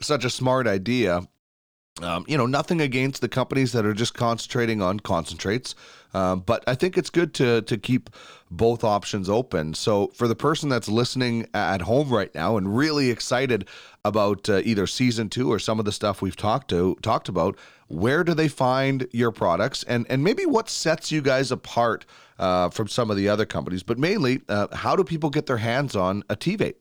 Speaker 2: such a smart idea. Um, you know, nothing against the companies that are just concentrating on concentrates, um, but I think it's good to to keep both options open. So for the person that's listening at home right now and really excited about uh, either season two or some of the stuff we've talked to talked about, where do they find your products, and and maybe what sets you guys apart uh, from some of the other companies? But mainly, uh, how do people get their hands on a TVape?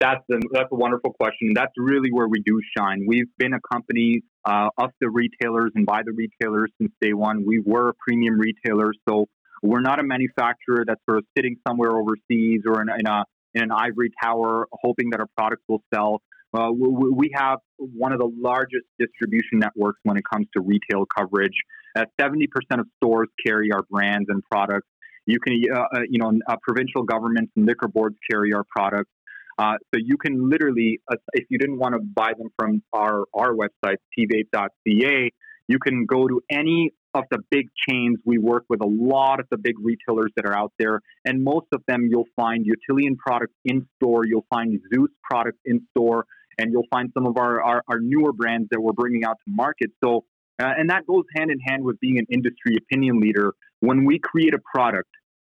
Speaker 4: That's a, that's a wonderful question. That's really where we do shine. We've been a company uh, of the retailers and by the retailers since day one. We were a premium retailer, so we're not a manufacturer that's sort of sitting somewhere overseas or in, in a in an ivory tower hoping that our products will sell. Uh, we, we, have one of the largest distribution networks when it comes to retail coverage. Uh, 70% of stores carry our brands and products. You can, uh, uh you know, uh, provincial governments and liquor boards carry our products. Uh, so you can literally, uh, if you didn't want to buy them from our our website, tvape.ca, you can go to any of the big chains. We work with a lot of the big retailers that are out there, and most of them you'll find Utillian products in store. You'll find Zeus products in store, and you'll find some of our, our, our newer brands that we're bringing out to market. So, uh, and that goes hand in hand with being an industry opinion leader. When we create a product,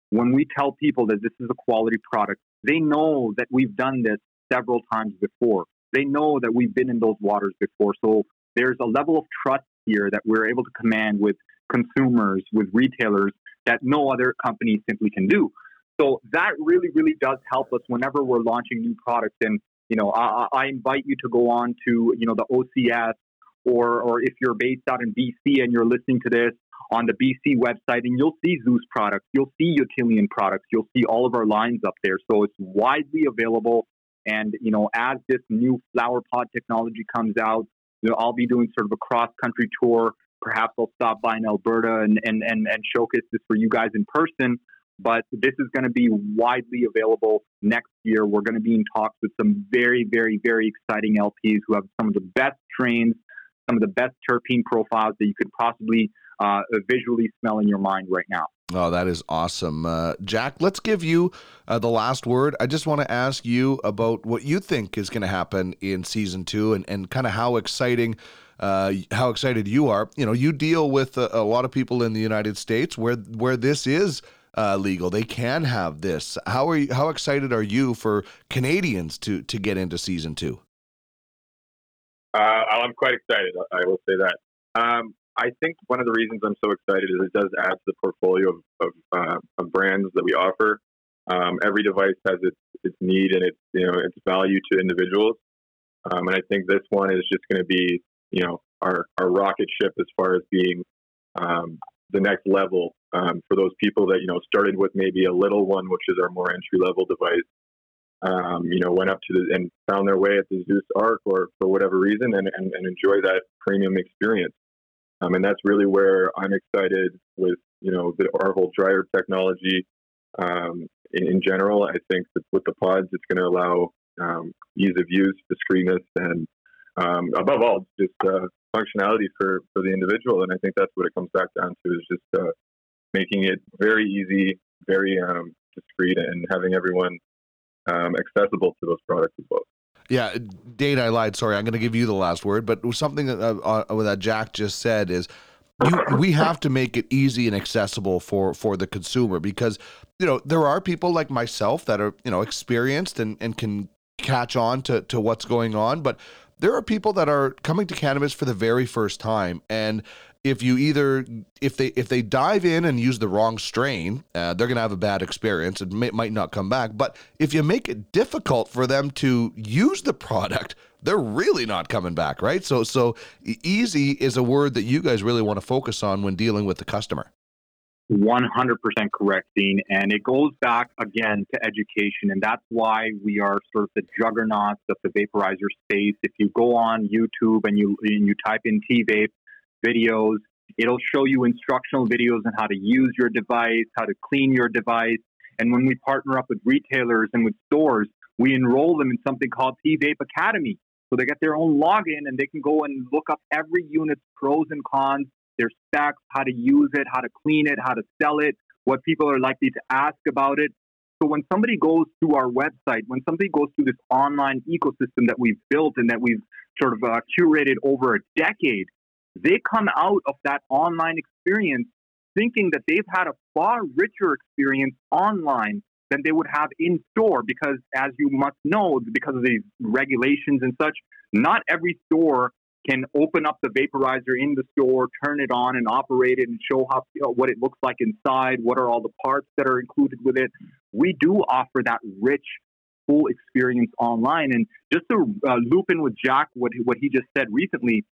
Speaker 4: when we tell people that this is a quality product, they know that we've done this several times before. They know that we've been in those waters before. So there's a level of trust here that we're able to command with consumers, with retailers that no other company simply can do. So that really, really does help us whenever we're launching new products. And you know, I, I invite you to go on to you know the OCS, or or if you're based out in BC and you're listening to this, on the BC website and you'll see Zeus products, you'll see Utillian products, you'll see all of our lines up there. So it's widely available. And, you know, as this new flower pot technology comes out, you know, I'll be doing sort of a cross country tour. Perhaps I'll stop by in Alberta and, and, and, and showcase this for you guys in person. But this is going to be widely available next year. We're going to be in talks with some very, very, very exciting LPs who have some of the best strains, some of the best terpene profiles that you could possibly uh, visually smell in your mind right now.
Speaker 2: Oh, that is awesome. Uh, Jack, let's give you uh, the last word. I just want to ask you about what you think is going to happen in season two and, and kind of how exciting. Uh, how excited you are! You know, you deal with a, a, lot of people in the United States where where this is uh, legal. They can have this. How are you? How excited are you for Canadians to to get into season two?
Speaker 5: Uh, I'm quite excited. I will say that. Um, I think one of the reasons I'm so excited is it does add to the portfolio of, of, uh, of brands that we offer. Um, every device has its, its need and its you know its value to individuals, um, and I think this one is just going to be you know our our rocket ship as far as being um, the next level um, for those people that you know started with maybe a little one, which is our more entry level device. Um, you know, went up to the and found their way at the Zeus Arc or for whatever reason, and, and, and enjoy that premium experience. Um, and that's really where I'm excited with, you know, the, our whole dryer technology um, in, in, general. I think that with the pods, it's going to allow um, ease of use, discreetness, and um, above all, just uh, functionality for, for the individual. And I think that's what it comes back down to is just uh, making it very easy, very um, discreet, and having everyone um, accessible to those products as well.
Speaker 2: Yeah, Dain, I lied. Sorry, I'm going to give you the last word. But something uh, uh, that Jack just said is, you, we have to make it easy and accessible for for the consumer because you know there are people like myself that are you know experienced and and can catch on to to what's going on, but there are people that are coming to cannabis for the very first time and if you either if they if they dive in and use the wrong strain, uh, they're going to have a bad experience and may, might not come back. But if you make it difficult for them to use the product, they're really not coming back, right? So so easy is a word that you guys really want to focus on when dealing with the customer.
Speaker 4: 100% correct, Dean. And it goes back again to education. And that's why we are sort of the juggernauts of the vaporizer space. If you go on YouTube and you, and you type in TVape, videos. It'll show you instructional videos on how to use your device, how to clean your device. And when we partner up with retailers and with stores, we enroll them in something called TVape Academy. So they get their own login and they can go and look up every unit's pros and cons, their specs, how to use it, how to clean it, how to sell it, what people are likely to ask about it. So when somebody goes to our website, when somebody goes through this online ecosystem that we've built and that we've sort of uh, curated over a decade, they come out of that online experience thinking that they've had a far richer experience online than they would have in store because as you must know because of these regulations and such not every store can open up the vaporizer in the store turn it on and operate it and show how you know, what it looks like inside what are all the parts that are included with it. We do offer that rich full experience online. And just to uh, loop in with jack what, what he just said recently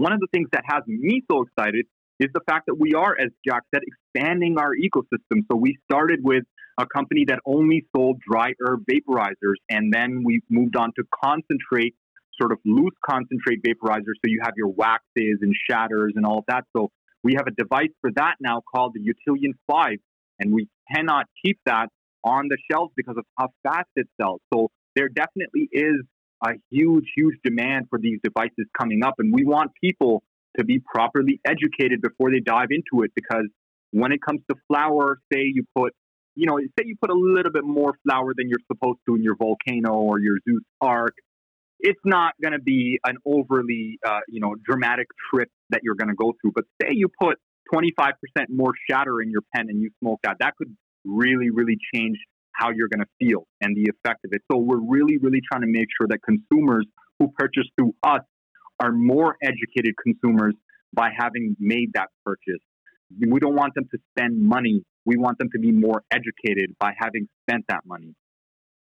Speaker 4: one of the things that has me so excited is the fact that we are, as Jack said, expanding our ecosystem. So we started with a company that only sold dry herb vaporizers, and then we moved on to concentrate, sort of loose concentrate vaporizers. So you have your waxes and shatters and all of that. So we have a device for that now called the Utillian 5, and we cannot keep that on the shelves because of how fast it sells. So there definitely is a huge, huge demand for these devices coming up. And we want people to be properly educated before they dive into it because when it comes to flower, say you put, you know, say you put a little bit more flower than you're supposed to in your volcano or your Zeus arc, it's not going to be an overly, uh, you know, dramatic trip that you're going to go through. But say you put 25% more shatter in your pen and you smoke that, that could really, really change how you're going to feel and the effect of it. So we're really, really trying to make sure that consumers who purchase through us are more educated consumers by having made that purchase. We don't want them to spend money. We want them to be more educated by having spent that money.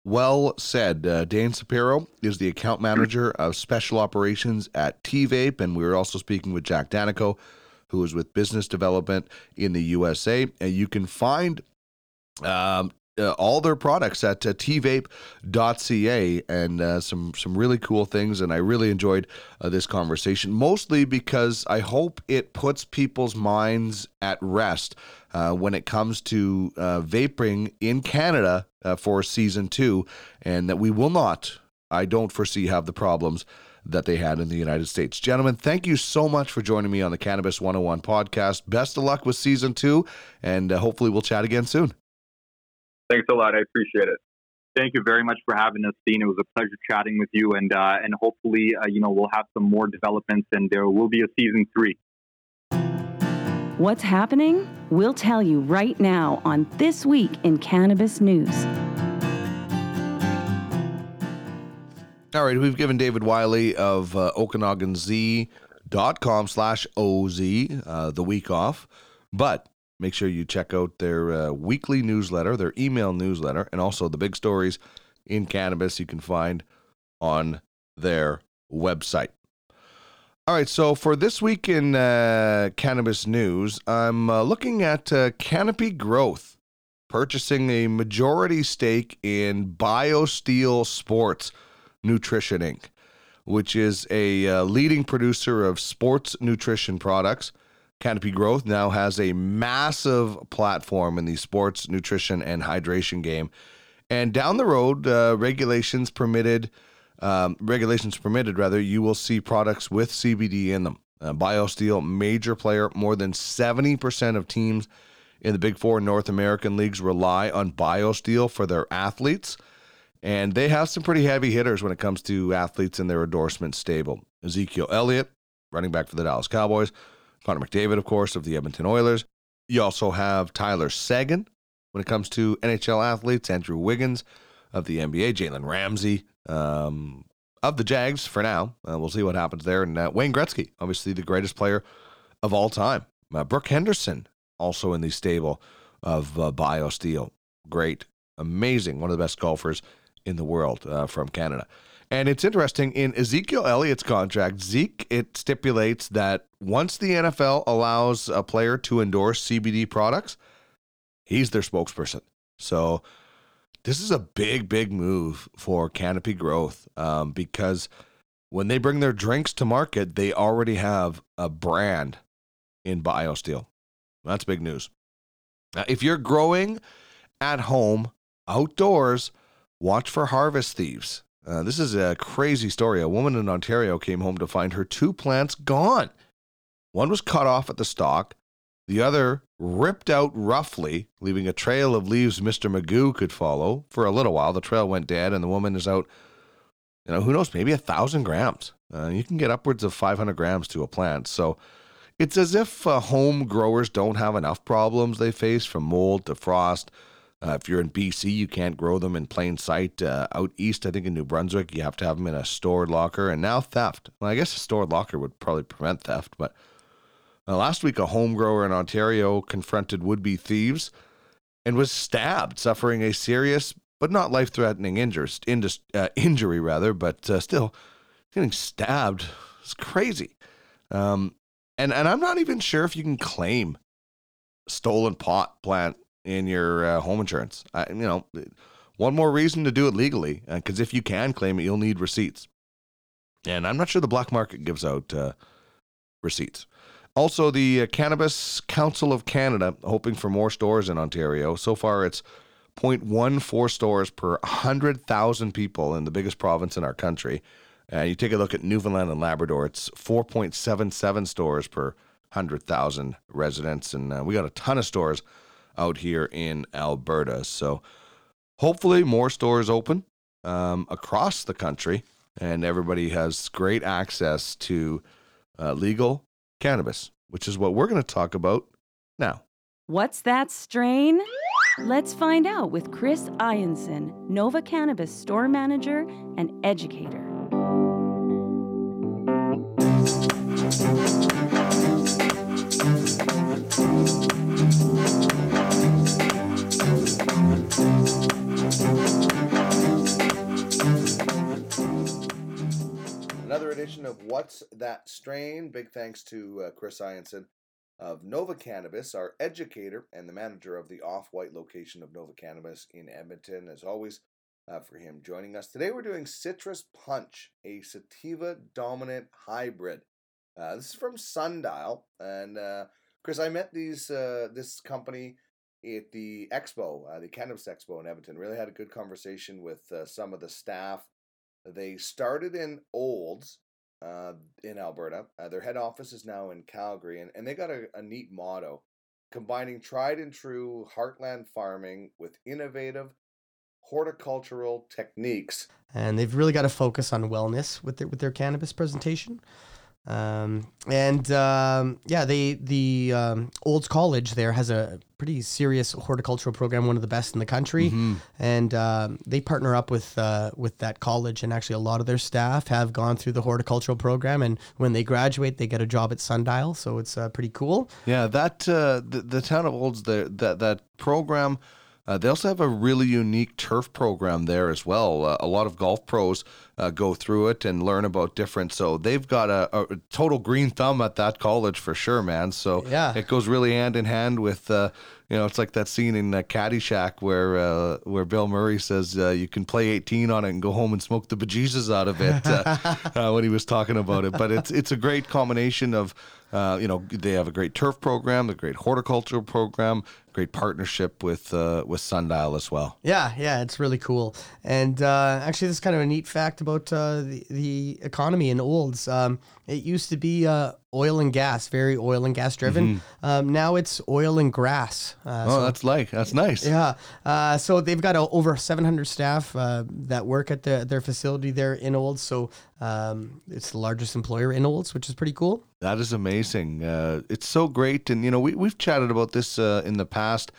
Speaker 2: Well said. Uh, Dain Supero is the account manager of special operations at TVape, and we are also speaking with Jack Daneyko, who is with business development in the USA. And you can find um, uh, all their products at uh, tvape.ca and uh, some some really cool things and I really enjoyed uh, this conversation mostly because I hope it puts people's minds at rest uh, when it comes to uh, vaping in Canada for season 2 and that we will not I don't foresee have the problems that they had in the United States. Gentlemen, thank you so much for joining me on the Cannabis 101 podcast. Best of luck with season 2 and hopefully we'll chat again soon.
Speaker 5: Thanks a lot. I appreciate it.
Speaker 4: Thank you very much for having us, Dean. It was a pleasure chatting with you, and uh, and hopefully, uh, you know, we'll have some more developments, and there will be a season three.
Speaker 1: What's happening? We'll tell you right now on This Week in Cannabis News.
Speaker 2: All right, we've given David Wiley of uh, OkanaganZ.com slash OZ uh, the week off, but Make sure you check out their uh, weekly newsletter, their email newsletter, and also the big stories in cannabis you can find on their website. All right, so for this week in uh, cannabis news, I'm uh, looking at uh, Canopy Growth purchasing a majority stake in BioSteel Sports Nutrition Inc., which is a uh, leading producer of sports nutrition products Canopy Growth now has a massive platform in the sports, nutrition, and hydration game. And down the road, uh, regulations permitted, um, regulations permitted rather, you will see products with CBD in them. Uh, BioSteel, major player, more than 70% of teams in the Big Four North American leagues rely on BioSteel for their athletes. And they have some pretty heavy hitters when it comes to athletes and their endorsement stable. Ezekiel Elliott, running back for the Dallas Cowboys, Connor McDavid, of course, of the Edmonton Oilers. You also have Tyler Seguin when it comes to NHL athletes, Andrew Wiggins of the NBA, Jalen Ramsey um, of the Jags for now. Uh, we'll see what happens there. And uh, Wayne Gretzky, obviously the greatest player of all time. Uh, Brooke Henderson, also in the stable of uh, BioSteel. Great, amazing, one of the best golfers in the world uh, from Canada. And it's interesting in Ezekiel Elliott's contract, Zeke, it stipulates that once the NFL allows a player to endorse CBD products, he's their spokesperson. So this is a big, big move for Canopy Growth um, because when they bring their drinks to market, they already have a brand in BioSteel. That's big news. Now, if you're growing at home, outdoors, watch for harvest thieves. Uh, this is a crazy story. A woman in Ontario came home to find her two plants gone. One was cut off at the stalk, the other ripped out roughly, leaving a trail of leaves Mr. Magoo could follow. For a little while, the trail went dead, and the woman is out, you know, who knows, maybe a thousand grams. Uh, you can get upwards of 500 grams to a plant. So it's as if uh, home growers don't have enough problems they face from mold to frost uh, if you're in BC, you can't grow them in plain sight. Uh, out east, I think in New Brunswick, you have to have them in a stored locker. And now theft. Well, I guess a stored locker would probably prevent theft. But uh, last week, a home grower in Ontario confronted would be thieves and was stabbed, suffering a serious but not life threatening injury, uh, injury, rather, but uh, still getting stabbed. It's crazy. Um, and, and I'm not even sure if you can claim stolen pot plant in your uh, home insurance. I, you know, one more reason to do it legally, because uh, if you can claim it, you'll need receipts. And I'm not sure the black market gives out uh, receipts. Also, the uh, Cannabis Council of Canada hoping for more stores in Ontario. So far, it's 0.14 stores per 100,000 people in the biggest province in our country. Uh, you take a look at Newfoundland and Labrador, it's 4.77 stores per 100,000 residents. And uh, we got a ton of stores out here in Alberta. So hopefully more stores open um, across the country and everybody has great access to uh, legal cannabis, which is what we're going to talk about now.
Speaker 1: What's that strain? Let's find out with Chris Ianson, Nova Cannabis store manager and educator.
Speaker 2: Another edition of What's That Strain? Big thanks to uh, Chris Ianson of Nova Cannabis, our educator and the manager of the Off White location of Nova Cannabis in Edmonton. As always, uh, for him joining us today, we're doing Citrus Punch, a sativa dominant hybrid. Uh, this is from Sundial, and uh, Chris, I met these uh, this company at the expo, uh, the Cannabis Expo in Edmonton. Really had a good conversation with some of the staff. They started in Olds uh, in Alberta. Uh, their head office is now in Calgary, and, and they got a, a neat motto combining tried and true heartland farming with innovative horticultural techniques.
Speaker 6: And they've really got to focus on wellness with their with their cannabis presentation. Um, and um, yeah, they the um, Olds College there has a pretty serious horticultural program, one of the best in the country,
Speaker 2: Mm-hmm.
Speaker 6: and um, they partner up with uh, with that college. And actually, a lot of their staff have gone through the horticultural program, and when they graduate, they get a job at Sundial. So it's uh, pretty cool.
Speaker 2: Yeah, that uh, the, the town of Olds, the, that that program. Uh, they also have a really unique turf program there as well. Uh, a lot of golf pros uh, go through it and learn about different. So they've got a, a total green thumb at that college for sure, man. So
Speaker 6: Yeah.
Speaker 2: it goes really hand in hand with. Uh, you know, it's like that scene in uh, Caddyshack where uh, where Bill Murray says uh, you can play 18 on it and go home and smoke the bejesus out of it uh, uh, when he was talking about it. But it's it's a great combination of uh, you know they have a great turf program, a great horticultural program, great partnership with uh, with Sundial as well.
Speaker 6: Yeah, yeah, it's really cool. And uh, actually, this is kind of a neat fact about uh, the, the economy in Olds. Um, it used to be uh, oil and gas, very oil and gas driven. Um, now it's oil and grass. Uh,
Speaker 2: Mm-hmm. Oh, that's like that's nice.
Speaker 6: yeah. Uh, so they've got over 700 staff uh, that work at the, their facility there in Olds. So um, it's the largest employer in Olds, which is pretty cool.
Speaker 2: That is amazing. Uh, it's so great, and you know we we've chatted about this uh, in the past.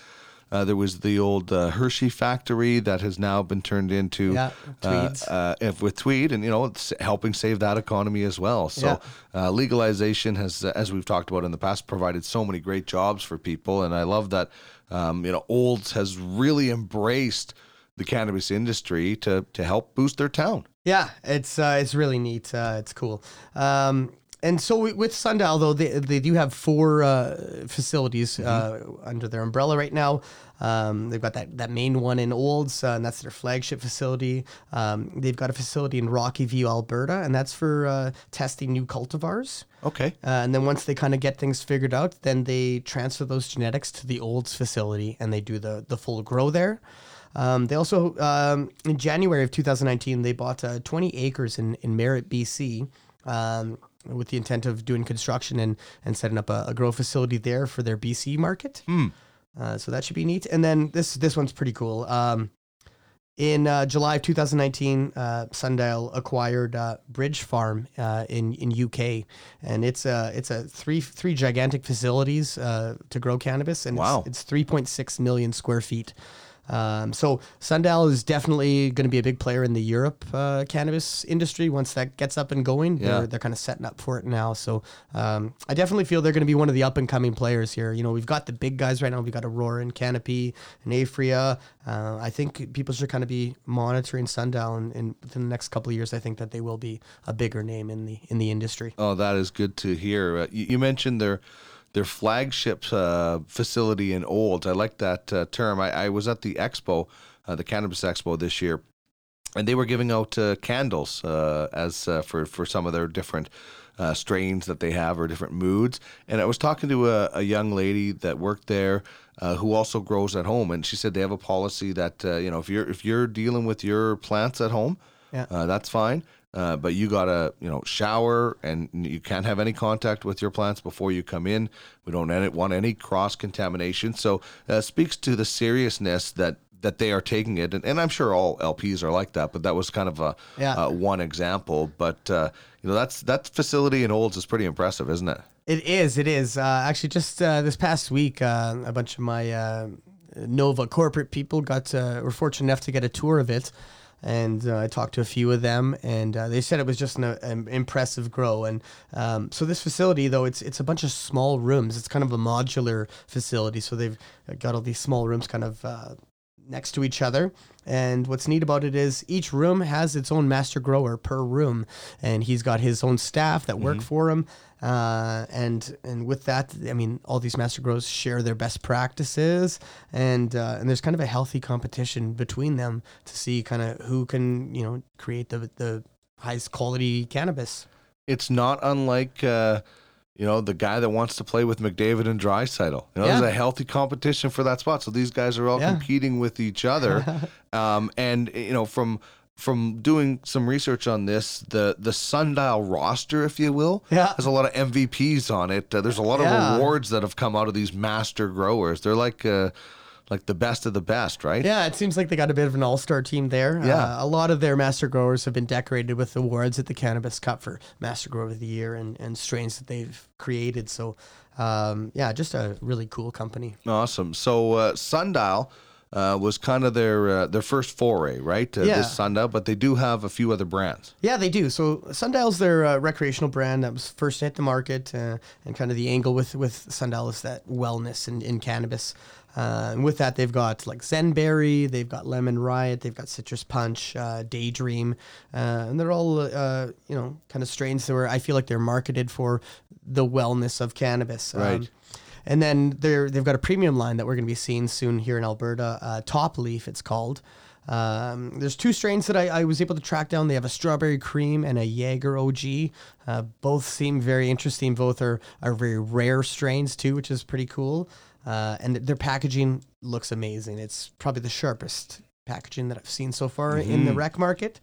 Speaker 2: Uh, there was the old uh, Hershey factory that has now been turned into
Speaker 6: Yeah,
Speaker 2: uh,
Speaker 6: Tweeds.
Speaker 2: uh, if- with Tweed, and you know it's helping save that economy as well. So uh, legalization has, uh, as we've talked about in the past, provided so many great jobs for people, and I love that. Um, you know, Olds has really embraced the cannabis industry to to help boost their town.
Speaker 6: Yeah, it's uh, it's really neat. Uh, it's cool. Um, and so wi- with Sundial, though, they, they do have four uh, facilities uh, under their umbrella right now. Um, they've got that, that main one in Olds, uh, and that's their flagship facility. Um, they've got a facility in Rocky View, Alberta, and that's for uh, testing new cultivars.
Speaker 2: Okay.
Speaker 6: Uh, and then once they kind of get things figured out, then they transfer those genetics to the Olds facility and they do the, the full grow there. Um, they also, um, in January of 2019, they bought uh, 20 acres in, in Merritt, BC, um, with the intent of doing construction and, and setting up a, a grow facility there for their BC market. Uh, so that should be neat. And then this this one's pretty cool. Um, in uh, July of 2019, uh, Sundial acquired uh, Bridge Farm uh, in in UK, and it's a it's a three three gigantic facilities uh, to grow cannabis, and
Speaker 2: Wow.
Speaker 6: it's, it's 3.6 million square feet. Um, so Sundial is definitely going to be a big player in the Europe uh, cannabis industry once that gets up and going.
Speaker 2: Yeah.
Speaker 6: They're, they're kind of setting up for it now. So um, I definitely feel they're going to be one of the up and coming players here. You know, we've got the big guys right now. We've got Aurora and Canopy and Aphria. Uh, I think people should kind of be monitoring Sundial, and, and within the next couple of years, I think that they will be a bigger name in the in the industry.
Speaker 2: Oh, that is good to hear. Uh, you, you mentioned their their flagship uh, facility in Olds. I like that uh, term. I, I was at the expo, uh, the cannabis expo this year, and they were giving out uh, candles uh, as uh, for for some of their different. Uh, strains that they have or different moods, and I was talking to a, a young lady that worked there uh, who also grows at home, and she said they have a policy that uh, you know if you're if you're dealing with your plants at home,
Speaker 6: Yeah.
Speaker 2: uh, that's fine. Uh, but you gotta, you know, shower and you can't have any contact with your plants before you come in. We don't want any cross contamination. So uh, speaks to the seriousness that that they are taking it, and, and I'm sure all LPs are like that. But that was kind of a
Speaker 6: Yeah.
Speaker 2: uh, one example. But uh, you know, that's that facility in Olds is pretty impressive, isn't it?
Speaker 6: It is. It is. Uh, actually, just uh, this past week, uh, a bunch of my uh, Nova corporate people got were fortunate enough to get a tour of it, and uh, I talked to a few of them, and uh, they said it was just an, an impressive grow. And um, so this facility, though, it's it's a bunch of small rooms. It's kind of a modular facility, so they've got all these small rooms, kind of. Uh, next to each other. And what's neat about it is each room has its own master grower per room, and he's got his own staff that work for him. Uh, and and with that, I mean, all these master growers share their best practices, and uh, and there's kind of a healthy competition between them to see kind of who can you know create the the highest quality cannabis.
Speaker 2: It's not unlike. Uh, you know, the guy that wants to play with McDavid and Draisaitl. You know,
Speaker 6: Yeah.
Speaker 2: there's a healthy competition for that spot. So these guys are all
Speaker 6: Yeah.
Speaker 2: competing with each other. um, and you know, from from doing some research on this, the the Sundial roster, if you will,
Speaker 6: Yeah.
Speaker 2: has a lot of MVPs on it. Uh, there's a lot of
Speaker 6: Yeah.
Speaker 2: awards that have come out of these master growers. They're like uh, like the best of the best, right?
Speaker 6: Yeah, it seems like they got a bit of an all-star team there.
Speaker 2: Yeah.
Speaker 6: Uh, a lot of their master growers have been decorated with awards at the Cannabis Cup for Master Grower of the Year and, and strains that they've created. So, um, yeah, just a really cool company.
Speaker 2: Awesome. So uh, Sundial uh, was kind of their uh, their first foray, right? Uh,
Speaker 6: Yeah.
Speaker 2: This Sundial, but they do have a few other brands.
Speaker 6: Yeah, they do. So Sundial's their uh, recreational brand that was first hit the market, uh, and kind of the angle with with Sundial is that wellness in, in cannabis. Uh, and with that, they've got like Zenberry, they've got Lemon Riot, they've got Citrus Punch, uh, Daydream, uh, and they're all uh, you know kind of strains that were I feel like they're marketed for the wellness of cannabis. Um,
Speaker 2: Right.
Speaker 6: And then they're they've got a premium line that we're going to be seeing soon here in Alberta. Uh, Top Leaf, it's called. Um, there's two strains that I, I was able to track down. They have a strawberry cream and a Jaeger OG. Uh, both seem very interesting. Both are, are very rare strains too, which is pretty cool. Uh, and their packaging looks amazing. It's probably the sharpest packaging that I've seen so far in the rec market.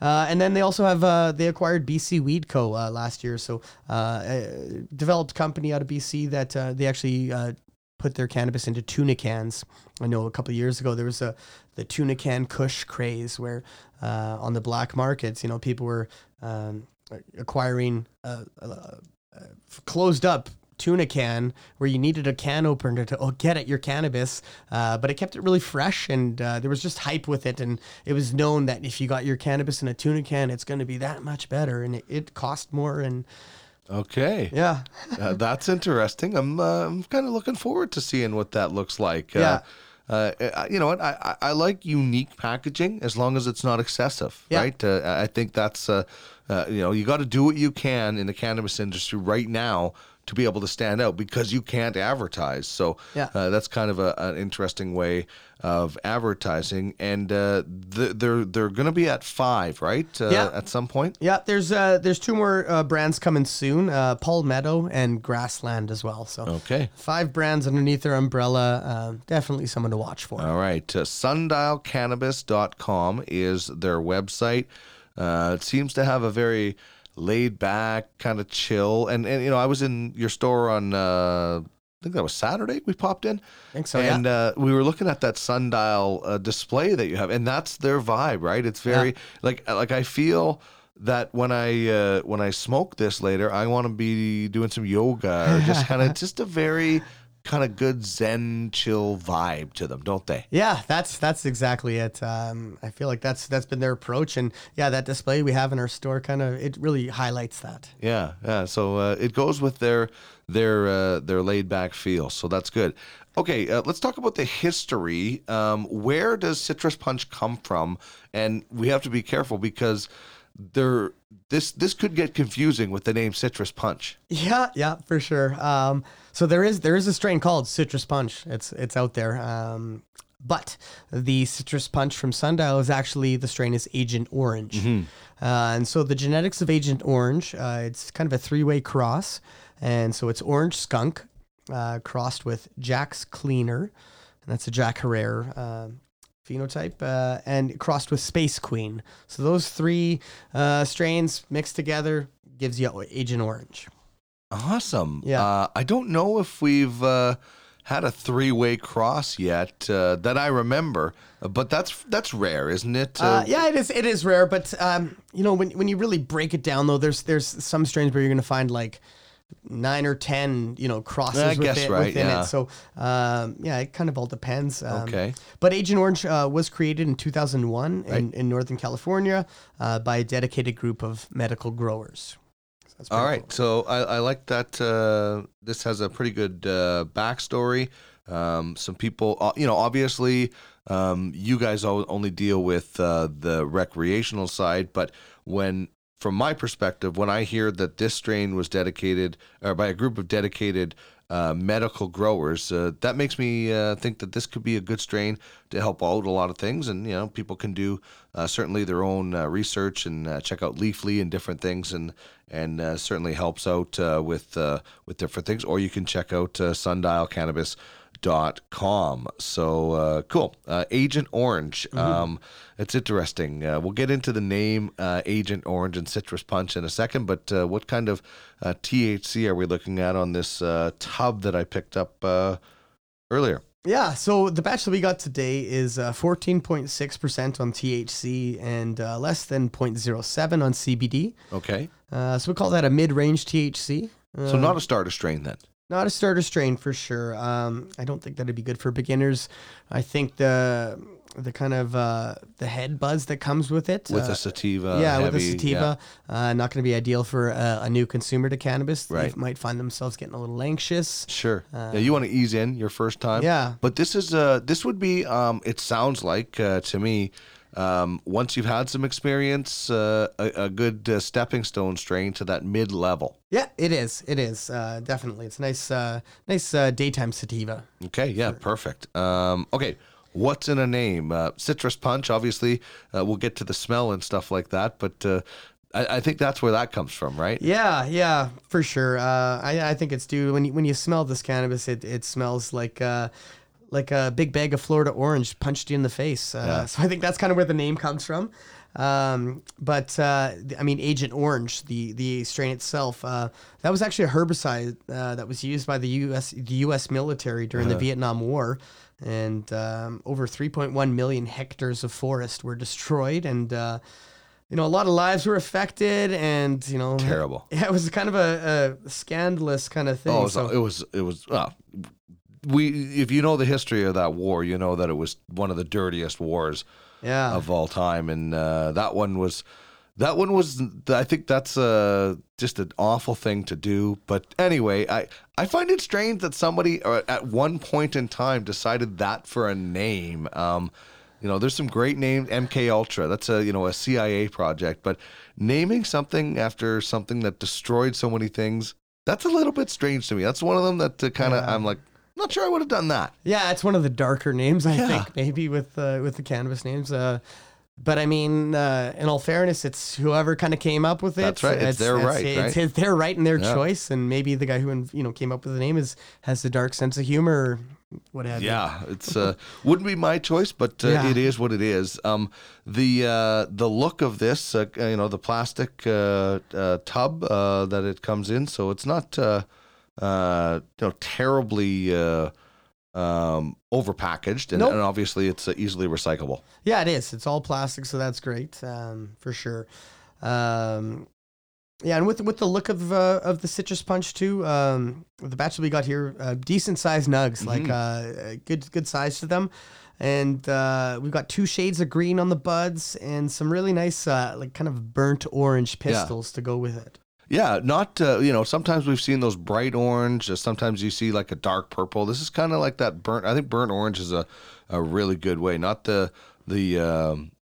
Speaker 6: Uh, and then they also have uh, they acquired BC Weed Co. Uh, last year, so uh, a developed company out of BC that uh, they actually uh, put their cannabis into tuna cans. I know a couple years ago there was a the tuna can Kush craze where on the black markets, you know, people were um, acquiring closed up tuna can where you needed a can opener to oh, get at your cannabis, uh, but it kept it really fresh and uh, there was just hype with it. And it was known that if you got your cannabis in a tuna can, it's going to be that much better and it, it cost more. And
Speaker 2: Okay.
Speaker 6: yeah,
Speaker 2: uh, that's interesting. I'm uh, I'm kind of looking forward to seeing what that looks like. Uh,
Speaker 6: Yeah.
Speaker 2: Uh, you know what? I, I I like unique packaging as long as it's not excessive,
Speaker 6: Yeah.
Speaker 2: right? Uh, I think that's uh, uh, you know you got to do what you can in the cannabis industry right now to be able to stand out because you can't advertise. So
Speaker 6: Yeah.
Speaker 2: uh, that's kind of a, an interesting way of advertising, and uh, th- they're they're going to be at five, right? Uh,
Speaker 6: Yeah.
Speaker 2: At some point.
Speaker 6: Yeah, there's uh, there's two more uh, brands coming soon, uh, Palmetto and Grassland as well. So
Speaker 2: Okay.
Speaker 6: five brands underneath their umbrella. Um, definitely someone to watch for.
Speaker 2: All right. Uh, sundialcannabis.com is their website. Uh, it seems to have a very laid back, kind of chill. And, and, you know, I was in your store on, uh, I think that was Saturday we popped in.
Speaker 6: I think so.
Speaker 2: and
Speaker 6: yeah.
Speaker 2: uh, we were looking at that sundial uh, display that you have, and that's their vibe, right? It's very like like I feel that when I uh, when I smoke this later, I want to be doing some yoga or just kind of just a very kind of good Zen chill vibe to them, don't they?
Speaker 6: Yeah, that's that's exactly it. Um, I feel like that's that's been their approach, and yeah, that display we have in our store kind of it really highlights that.
Speaker 2: Yeah, yeah. So uh, it goes with their their uh, their laid back feel. So that's good. Okay, uh, let's talk about the history. Um, where does citrus punch come from? And we have to be careful because there this this could get confusing with the name citrus punch.
Speaker 6: Yeah, yeah, for sure. Um, so there is there is a strain called Citrus Punch. It's it's out there. Um, but the Citrus Punch from Sundial is actually the strain is Agent Orange, uh, and so the genetics of Agent Orange, uh, it's kind of a three way cross, and so it's Orange Skunk uh, crossed with Jack's Cleaner, and that's a Jack Herer. Uh, phenotype uh, and crossed with Space Queen. So those three uh, strains mixed together gives you Agent Orange.
Speaker 2: Awesome.
Speaker 6: Yeah.
Speaker 2: Uh, I don't know if we've uh, had a three way cross yet uh, that I remember, but that's that's rare, isn't it?
Speaker 6: Uh, yeah, it is. It is rare, but um, you know, when when you really break it down, though, there's there's some strains where you're going to find like nine or ten, you know, crosses
Speaker 2: I
Speaker 6: with
Speaker 2: guess
Speaker 6: it,
Speaker 2: right,
Speaker 6: within
Speaker 2: yeah.
Speaker 6: it. So um, yeah, it kind of all depends. Um,
Speaker 2: Okay.
Speaker 6: But Agent Orange uh, was created in 2001 in, in Northern California uh, by a dedicated group of medical growers. That's
Speaker 2: All right, so I, I like that. Uh, this has a pretty good uh, backstory. Um, some people, uh, you know, obviously, um, you guys only deal with uh, the recreational side, but when from my perspective, when I hear that this strain was dedicated or by a group of dedicated uh, medical growers, uh, that makes me uh, think that this could be a good strain to help out a lot of things. And you know, people can do uh, certainly their own uh, research and uh, check out Leafly and different things, and and certainly helps out with with different things. Or you can check out Sundial Cannabis dot com. So uh, cool. Uh, agent orange um, it's interesting. Uh, we'll get into the name uh, agent orange and citrus punch in a second but uh, what kind of uh, thc are we looking at on this uh, tub that i picked up uh, earlier?
Speaker 6: Yeah, so the batch that we got today is uh, 14.6% on THC and uh, less than 0.07 on CBD.
Speaker 2: okay.
Speaker 6: Uh, so we call that a mid range THC.
Speaker 2: so not a starter strain then
Speaker 6: Not a starter strain for sure. Um, I don't think that'd be good for beginners. I think the the kind of uh, the head buzz that comes with it.
Speaker 2: with
Speaker 6: uh,
Speaker 2: a sativa
Speaker 6: yeah, with a
Speaker 2: heavy-
Speaker 6: sativa, uh, not going to be ideal for a, a new consumer to cannabis.
Speaker 2: Right.
Speaker 6: They might find themselves getting a little anxious.
Speaker 2: Sure. yeah, you want to ease in your first time.
Speaker 6: Uh, Yeah.
Speaker 2: But this is uh this would be um it sounds like uh, to me um once you've had some experience uh, a, a good uh, stepping stone strain to that mid level.
Speaker 6: Yeah, it is. It is uh, definitely. It's nice, uh, nice uh, daytime sativa.
Speaker 2: Okay, yeah, perfect. Um okay, what's in a name? Uh, citrus punch obviously uh, we'll get to the smell and stuff like that, but uh I, I think that's where that comes from, right?
Speaker 6: Yeah, yeah, for sure. Uh, I, I think it's due when you, when you smell this cannabis, it, it smells like uh, like a big bag of Florida orange punched you in the face. Uh,
Speaker 2: Yeah.
Speaker 6: So I think that's kind of where the name comes from. Um, but uh, I mean, Agent Orange, the the strain itself, uh, that was actually a herbicide uh, that was used by the U.S. the U.S. military during the Vietnam War, and um, over 3.1 million hectares of forest were destroyed, and uh, you know a lot of lives were affected, and you know
Speaker 2: Terrible.
Speaker 6: yeah, it was kind of a, a scandalous kind of thing.
Speaker 2: Oh, it was,
Speaker 6: so,
Speaker 2: it was it was uh, we if you know the history of that war, you know that it was one of the dirtiest wars
Speaker 6: yeah,
Speaker 2: of all time, and uh, that one was that one was I think that's uh, just an awful thing to do. But anyway, I I find it strange that somebody uh, at one point in time decided that for a name. Um, you know, there's some great names. MK Ultra, that's a you know a CIA project, but naming something after something that destroyed so many things, that's a little bit strange to me. That's one of them that uh, kind of
Speaker 6: Yeah.
Speaker 2: I'm like, not sure I would have done that.
Speaker 6: yeah, it's one of the darker names I
Speaker 2: Yeah.
Speaker 6: think maybe with uh, with the cannabis names. Uh, but I mean, uh, in all fairness, it's whoever kind of came up with it.
Speaker 2: That's right. It's their right,
Speaker 6: It's,
Speaker 2: right?
Speaker 6: his, their right and their
Speaker 2: Yeah.
Speaker 6: choice, and maybe the guy who you know came up with the name is has a dark sense of humor, or what have you.
Speaker 2: Yeah, it's uh, wouldn't be my choice, but uh,
Speaker 6: Yeah.
Speaker 2: it is what it is. Um, the uh, the look of this, uh, you know, the plastic uh, uh, tub uh, that it comes in, so it's not uh, you know terribly uh, um, overpackaged, and,
Speaker 6: Nope.
Speaker 2: and obviously it's uh, easily recyclable.
Speaker 6: Yeah, it is. It's all plastic, so that's great um, for sure. Um, yeah, and with with the look of uh, of the citrus punch too, um, the batch that we got here, uh, decent sized nugs, like
Speaker 2: Mhm.
Speaker 6: uh, good good size to them, and uh, we've got two shades of green on the buds and some really nice uh, like kind of burnt orange
Speaker 2: Yeah.
Speaker 6: pistils to go with it.
Speaker 2: Yeah, not uh, you know. Sometimes we've seen those bright orange. uh, Sometimes you see like a dark purple. This is kind of like that burnt. I think burnt orange is a, a really good way. Not the the um,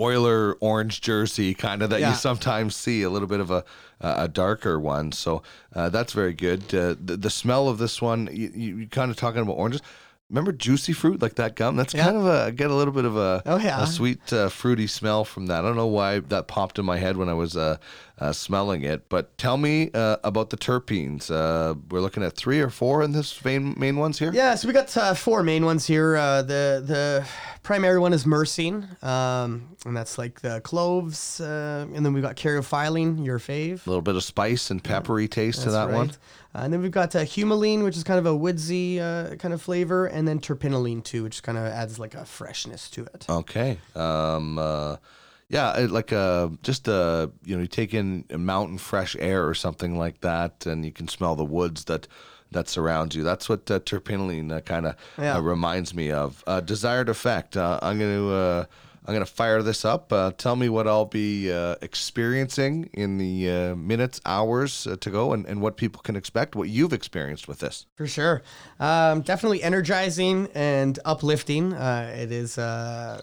Speaker 2: Oiler orange jersey kind of that
Speaker 6: Yeah.
Speaker 2: you sometimes see. A little bit of a a darker one. So uh, that's very good. Uh, the, the smell of this one. You, you, you kind of talking about oranges. Remember juicy fruit like that gum? That's
Speaker 6: Yeah.
Speaker 2: kind of a I get a little bit of a
Speaker 6: Oh, yeah.
Speaker 2: a sweet uh, fruity smell from that. I don't know why that popped in my head when I was uh, uh, smelling it. But tell me uh, about the terpenes. Uh, we're looking at three or four in this main main ones here.
Speaker 6: Yeah, so we got uh, four main ones here. Uh, the the primary one is myrcene, um, and that's like the cloves, uh, and then we've got caryophyllene, your fave.
Speaker 2: A little bit of spice and peppery taste to that one.
Speaker 6: Uh, and then we've got uh, humulene, which is kind of a woodsy uh, kind of flavor, and then terpinolene too, which kind of adds like a freshness to it.
Speaker 2: Okay. Um, uh, yeah, it, like uh, just uh, you know, you take in a mountain fresh air or something like that, and you can smell the woods that that surrounds you. That's what uh, terpinolene uh, kind of
Speaker 6: Yeah.
Speaker 2: uh, reminds me of. Uh, desired effect. Uh, I'm going to uh, I'm going to fire this up. Uh, tell me what I'll be uh, experiencing in the uh, minutes, hours uh, to go, and, and what people can expect, what you've experienced with this.
Speaker 6: For sure. Um, definitely energizing and uplifting. Uh, it is uh,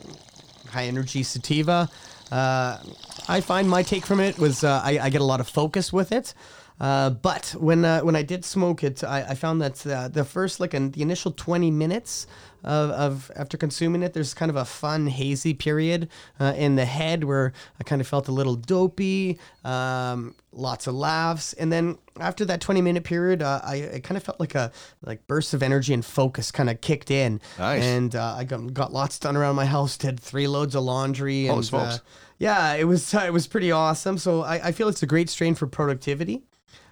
Speaker 6: high energy sativa. I find my take from it was I, I get a lot of focus with it. But when when I did smoke it, I, I found that the first like an, the initial twenty minutes of, of after consuming it, there's kind of a fun hazy period uh, in the head where I kind of felt a little dopey, um, lots of laughs, and then after that twenty minute period, uh, I, I kind of felt like a like burst of energy and focus kind of kicked in,
Speaker 2: Nice.
Speaker 6: and uh, I got, got lots done around my house. Did three loads of laundry,
Speaker 2: Holy
Speaker 6: and
Speaker 2: smokes.
Speaker 6: uh, yeah, it was it was pretty awesome. So I, I feel it's a great strain for productivity.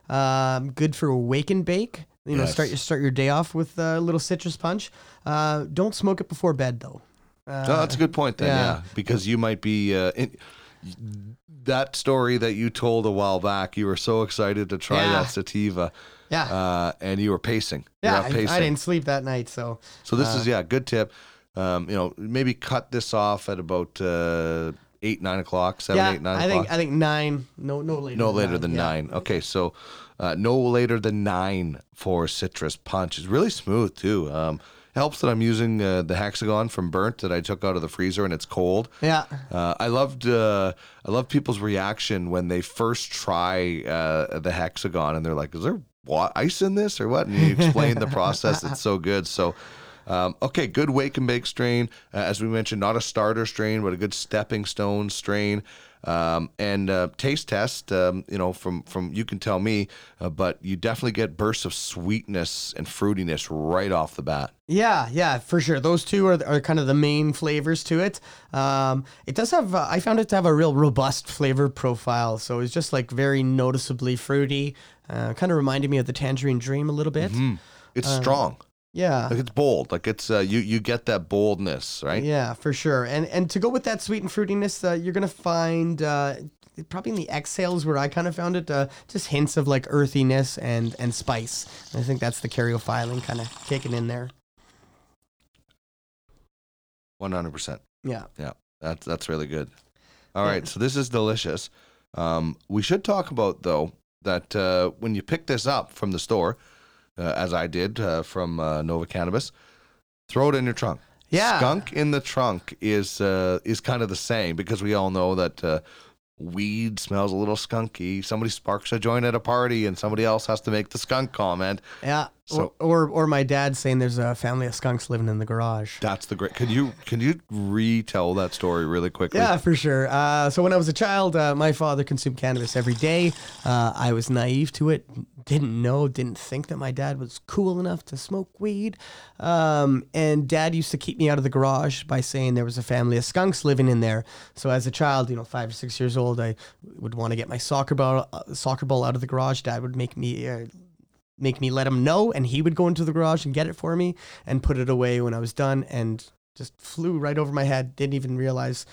Speaker 6: Um, good for wake and bake. You know,
Speaker 2: Yes.
Speaker 6: start your start your day off with a little citrus punch. Uh, don't smoke it before bed though. Uh,
Speaker 2: No, that's a good point then, yeah.
Speaker 6: yeah.
Speaker 2: Because you might be uh, in, that story that you told a while back. You were so excited to try
Speaker 6: Yeah.
Speaker 2: that sativa,
Speaker 6: Yeah,
Speaker 2: uh, and you were pacing.
Speaker 6: Yeah.
Speaker 2: out
Speaker 6: I,
Speaker 2: pacing.
Speaker 6: I didn't sleep that night, so
Speaker 2: So this
Speaker 6: Uh,
Speaker 2: is yeah, good tip. Um, you know, maybe cut this off at about uh, eight, nine o'clock, seven,
Speaker 6: yeah.
Speaker 2: eight, nine
Speaker 6: I
Speaker 2: o'clock.
Speaker 6: think I think nine. No, no later.
Speaker 2: no
Speaker 6: than
Speaker 2: later
Speaker 6: nine.
Speaker 2: than
Speaker 6: yeah.
Speaker 2: nine. Okay, so uh, no later than nine for citrus punch. It's really smooth too. Um, helps that I'm using uh, the hexagon from Burnt that I took out of the freezer and it's cold.
Speaker 6: Yeah,
Speaker 2: Uh, I loved uh, I love people's reaction when they first try uh, the hexagon and they're like, "Is there ice in this or what?" And you explain the process. It's so good. So. Um, okay, good wake and bake strain. Uh, as we mentioned, not a starter strain, but a good stepping stone strain. Um, and uh, taste test, um, you know, from from you can tell me, uh, but you definitely get bursts of sweetness and fruitiness right off the bat.
Speaker 6: Yeah, yeah, for sure. Those two are, are kind of the main flavors to it. Um, it does have, uh, I found it to have a real robust flavor profile. So it's just like very noticeably fruity. Uh, kind of reminded me of the Tangerine Dream a little bit.
Speaker 2: It's
Speaker 6: Uh,
Speaker 2: strong,
Speaker 6: Yeah.
Speaker 2: like it's bold, like it's uh, you you get that boldness, right?
Speaker 6: Yeah, for sure. And and to go with that sweet and fruitiness, uh, you're gonna find uh, probably in the exhales where I kind of found it, uh, just hints of like earthiness and and spice. And I think that's the caryophyllene kind of kicking in there.
Speaker 2: One hundred percent.
Speaker 6: Yeah.
Speaker 2: Yeah, that's that's really good. All right, so this is delicious. Um, we should talk about though that uh, when you pick this up from the store, uh, as I did uh, from uh, Nova Cannabis, throw it in your trunk.
Speaker 6: Yeah.
Speaker 2: skunk in the trunk is uh, is kind of the same because we all know that uh, weed smells a little skunky. Somebody sparks a joint at a party, and somebody else has to make the skunk comment.
Speaker 6: Yeah.
Speaker 2: So-
Speaker 6: or, or or my dad saying there's a family of skunks living in the garage.
Speaker 2: That's the great. Can you can you retell that story really quickly?
Speaker 6: Yeah, for sure. Uh, so when I was a child, uh, my father consumed cannabis every day. Uh, I was naive to it, didn't know, didn't think that my dad was cool enough to smoke weed. Um, and dad used to keep me out of the garage by saying there was a family of skunks living in there. So as a child, you know, five or six years old, I would want to get my soccer ball, uh, soccer ball out of the garage. Dad would make me. Make me let him know, and he would go into the garage and get it for me and put it away when I was done, and just flew right over my head. Didn't even realize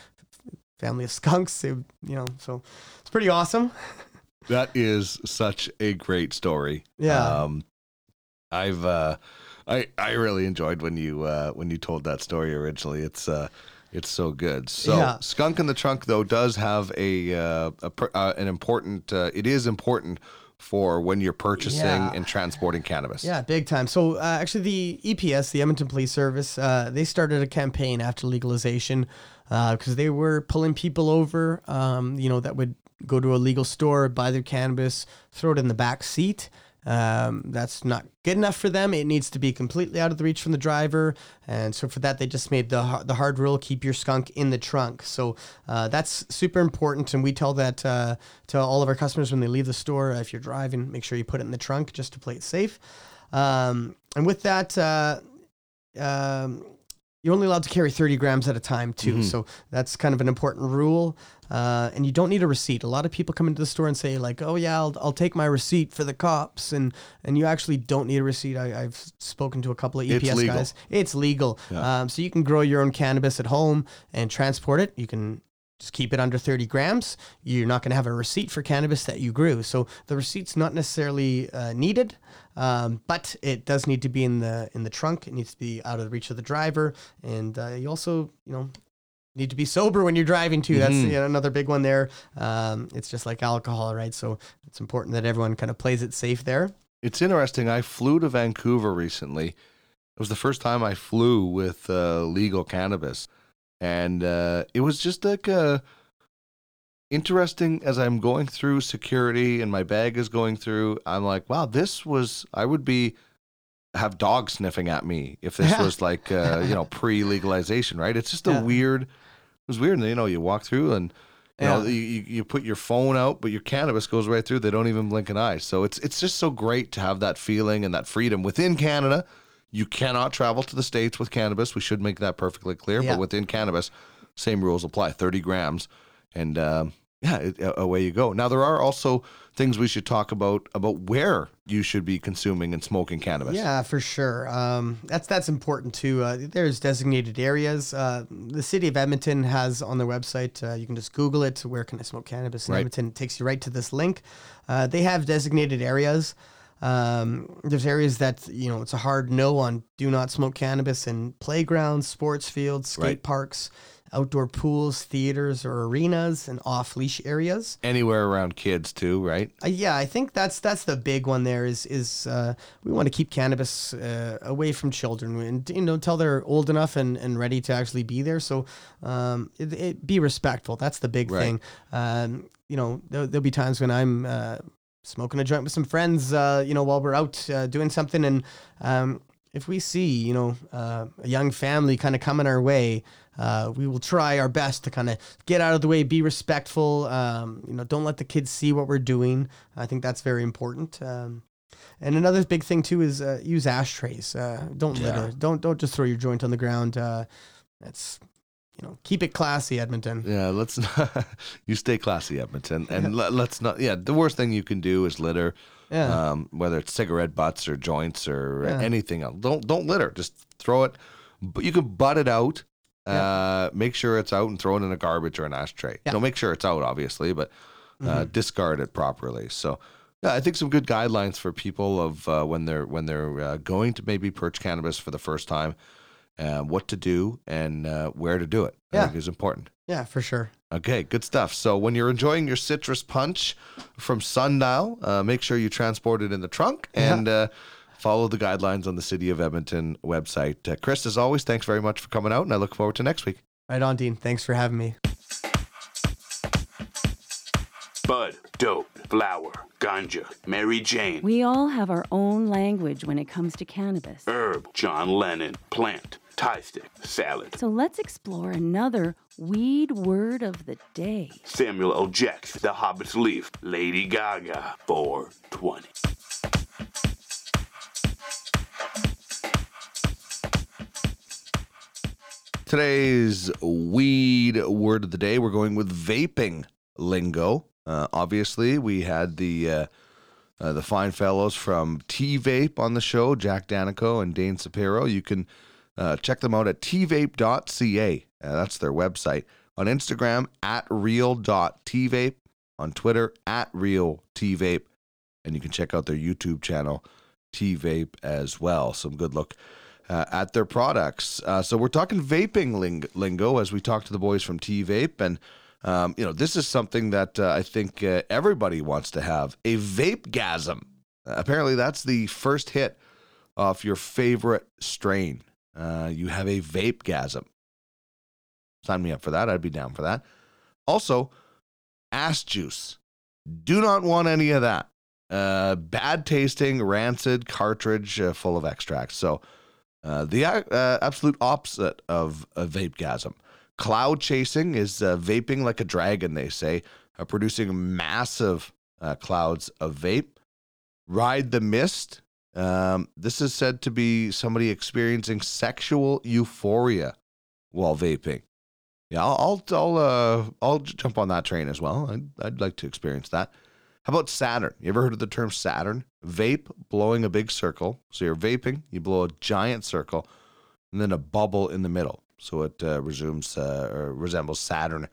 Speaker 6: family of skunks. It, you know, so it's pretty awesome.
Speaker 2: That is such a great story.
Speaker 6: Yeah.
Speaker 2: Um, I've uh, I I really enjoyed when you uh, when you told that story originally. It's uh, it's so good. So
Speaker 6: Yeah.
Speaker 2: skunk in the trunk though does have a, uh, a uh, an important. Uh, it is important for when you're purchasing
Speaker 6: Yeah.
Speaker 2: and transporting cannabis.
Speaker 6: Yeah, big time. So uh, actually, the EPS, the Edmonton Police Service, uh, they started a campaign after legalization because they were pulling people over. Um, you know, that would go to a legal store, buy their cannabis, throw it in the back seat. Um, that's not good enough for them. It needs to be completely out of the reach from the driver, and so for that they just made the the hard rule: keep your skunk in the trunk. So uh, that's super important, and we tell that uh, to all of our customers when they leave the store. If you're driving, make sure you put it in the trunk just to play it safe. Um, and with that, uh, um, you're only allowed to carry 30 grams at a time too.
Speaker 2: Mhm.
Speaker 6: So that's kind of an important rule. Uh, and you don't need a receipt. A lot of people come into the store and say like, "Oh yeah, I'll, I'll take my receipt for the cops," and and you actually don't need a receipt. I, I've spoken to a couple of
Speaker 2: It's
Speaker 6: EPS
Speaker 2: legal.
Speaker 6: guys. It's legal.
Speaker 2: Yeah.
Speaker 6: Um, so you can grow your own cannabis at home and transport it. You can just keep it under 30 grams. You're not going to have a receipt for cannabis that you grew. So the receipt's not necessarily uh, needed, um, but it does need to be in the in the trunk. It needs to be out of the reach of the driver, and uh, you also, you know, need to be sober when you're driving too. That's
Speaker 2: Mhm.
Speaker 6: you know, another big one there. Um, it's just like alcohol, right? So it's important that everyone kind of plays it safe there.
Speaker 2: It's interesting. I flew to Vancouver recently. It was the first time I flew with uh, legal cannabis, and uh, it was just like uh, interesting. As I'm going through security and my bag is going through, I'm like, wow, this was. I would be have dogs sniffing at me if this was like uh, you know pre legalization, right? It's just a
Speaker 6: Yeah.
Speaker 2: weird. It was weird. And, you know, you walk through and. You know,
Speaker 6: Yeah.
Speaker 2: you, you you put your phone out, but your cannabis goes right through. They don't even blink an eye. So it's it's just so great to have that feeling and that freedom within Canada. You cannot travel to the states with cannabis. We should make that perfectly clear.
Speaker 6: Yeah.
Speaker 2: But within cannabis, same rules apply. Thirty grams, and um, yeah, it, away you go. Now there are also things we should talk about about where you should be consuming and smoking cannabis.
Speaker 6: Yeah, for sure. Um, that's that's important too. Uh, there's designated areas. Uh, the city of Edmonton has on their website. Uh, you can just Google it. Where can I smoke cannabis in
Speaker 2: Right.
Speaker 6: Edmonton? It takes you right to this link. Uh, they have designated areas. Um, there's areas that you know it's a hard no on. Do not smoke cannabis in playgrounds, sports fields, skate
Speaker 2: Right.
Speaker 6: parks, outdoor pools, theaters, or arenas, and off leash areas.
Speaker 2: Anywhere around kids too, right?
Speaker 6: Uh, yeah, I think that's that's the big one. There is is uh, we want to keep cannabis uh, away from children, and you know, until they're old enough and, and ready to actually be there. So, um, it, it be respectful. That's the big
Speaker 2: Right.
Speaker 6: thing. Um, you know, there, there'll be times when I'm uh, smoking a joint with some friends. Uh, you know, while we're out uh, doing something, and um, if we see you know uh, a young family kind of coming our way. Uh, we will try our best to kind of get out of the way, be respectful. Um, you know, don't let the kids see what we're doing. I think that's very important. Um, and another big thing too is uh, use ashtrays. Uh, don't
Speaker 2: Yeah.
Speaker 6: litter. Don't don't just throw your joint on the ground. Uh, that's you know, keep it classy, Edmonton.
Speaker 2: Yeah, let's not. you stay classy, Edmonton, and let, let's not. Yeah, the worst thing you can do is litter.
Speaker 6: Yeah.
Speaker 2: um, whether it's cigarette butts or joints or
Speaker 6: Yeah.
Speaker 2: anything else. Don't don't litter. Just throw it. But you can butt it out. Uh, make sure it's out and throw it in a garbage or an ashtray.
Speaker 6: Yeah.
Speaker 2: No, make sure it's out, obviously, but uh, discard it properly. So. Yeah, I think some good guidelines for people of uh, when they're when they're uh, going to maybe purchase cannabis for the first time, uh, what to do and uh, where to do it. I
Speaker 6: Yeah.
Speaker 2: think is important.
Speaker 6: yeah, for sure.
Speaker 2: Okay, good stuff. So when you're enjoying your citrus punch from Sundial, uh, make sure you transport it in the trunk and uh, follow the guidelines on the City of Edmonton website. Uh, Chris, as always, thanks very much for coming out, and I look forward to next week.
Speaker 6: Right on, Dean. Thanks for having me.
Speaker 7: Bud, dope, flower, ganja, Mary Jane,
Speaker 1: We all have our own language when it comes to cannabis.
Speaker 7: herb, John Lennon, plant, Thai stick, salad,
Speaker 1: So let's explore another weed word of the day.
Speaker 7: Samuel L. Jackson, The Hobbit's Leaf, Lady Gaga, 420.
Speaker 2: Today's weed word of the day, we're going with vaping lingo. Uh, obviously, we had the uh, uh, the fine fellows from TVape on the show, Jack Daneyko and Dain Supero. You can uh, check them out at tvape.ca. Uh, that's their website. On Instagram, at real.tvape. On Twitter, at realtvape. And you can check out their YouTube channel, TVape, as well. Some good look uh, at their products. Uh, so we're talking vaping ling- lingo as we talk to the boys from TVape, and um, you know this is something that uh, I think uh, everybody wants to have a vape gasm. Uh, apparently, that's the first hit off your favorite strain. Uh, you have a vape gasm. Sign me up for that. I'd be down for that. Also, ass juice. Do not want any of that. Uh, bad tasting, rancid cartridge uh, full of extracts. So, the absolute opposite of a vape gasm. Cloud chasing is uh, vaping like a dragon, they say, uh, producing massive uh, clouds of vape. Ride the mist. Um, this is said to be somebody experiencing sexual euphoria while vaping. Yeah, I'll I'll I'll, uh, I'll jump on that train as well. I'd, I'd like to experience that. How about Saturn? You ever heard of the term Saturn? Vape, blowing a big circle. So you're vaping, you blow a giant circle, and then a bubble in the middle. So it uh, resumes uh, or resembles Saturn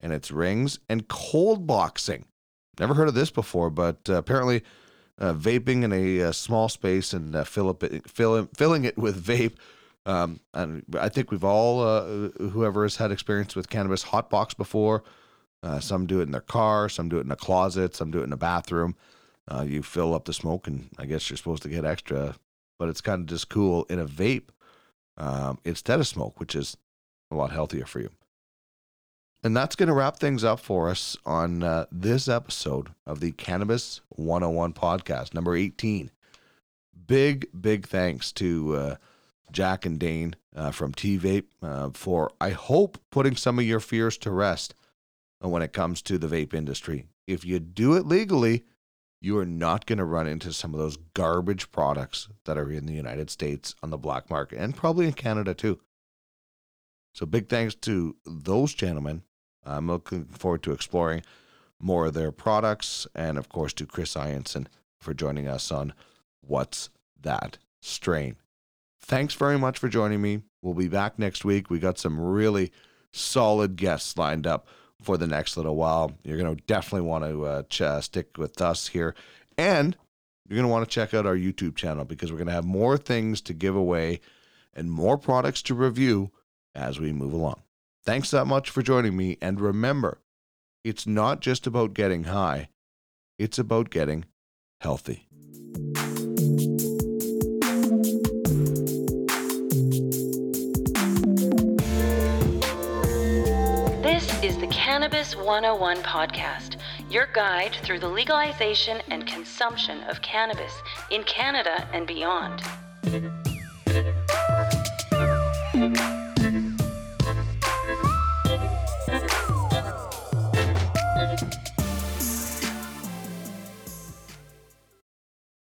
Speaker 2: and its rings. And cold boxing. Never heard of this before, but uh, apparently uh, vaping in a, uh small space and uh, it, fill, filling it with vape Um, and I think we've all, whoever has had experience with cannabis hot box before, some do it in their car, some do it in a closet, some do it in a bathroom. You fill up the smoke, and I guess you're supposed to get extra, but it's kind of just cool in a vape um, instead of smoke, which is a lot healthier for you. And that's going to wrap things up for us on uh, this episode of the Cannabis 101 podcast, number 18. Big, big thanks to uh, Jack and Dain uh, from TVape uh, for, I hope, putting some of your fears to rest when it comes to the vape industry. If you do it legally, you are not going to run into some of those garbage products that are in the United States on the black market and probably in Canada too. So, big thanks to those gentlemen. I'm looking forward to exploring more of their products and, of course, to Chris Ianson for joining us on What's That Strain. Thanks very much for joining me. We'll be back next week. We got some really solid guests lined up for the next little while. You're going to definitely want to uh, ch- stick with us here. And you're going to want to check out our YouTube channel because we're going to have more things to give away and more products to review as we move along. Thanks that much for joining me. And remember, it's not just about getting high, it's about getting healthy.
Speaker 1: Cannabis 101 podcast, your guide through the legalization and consumption of cannabis in Canada and beyond.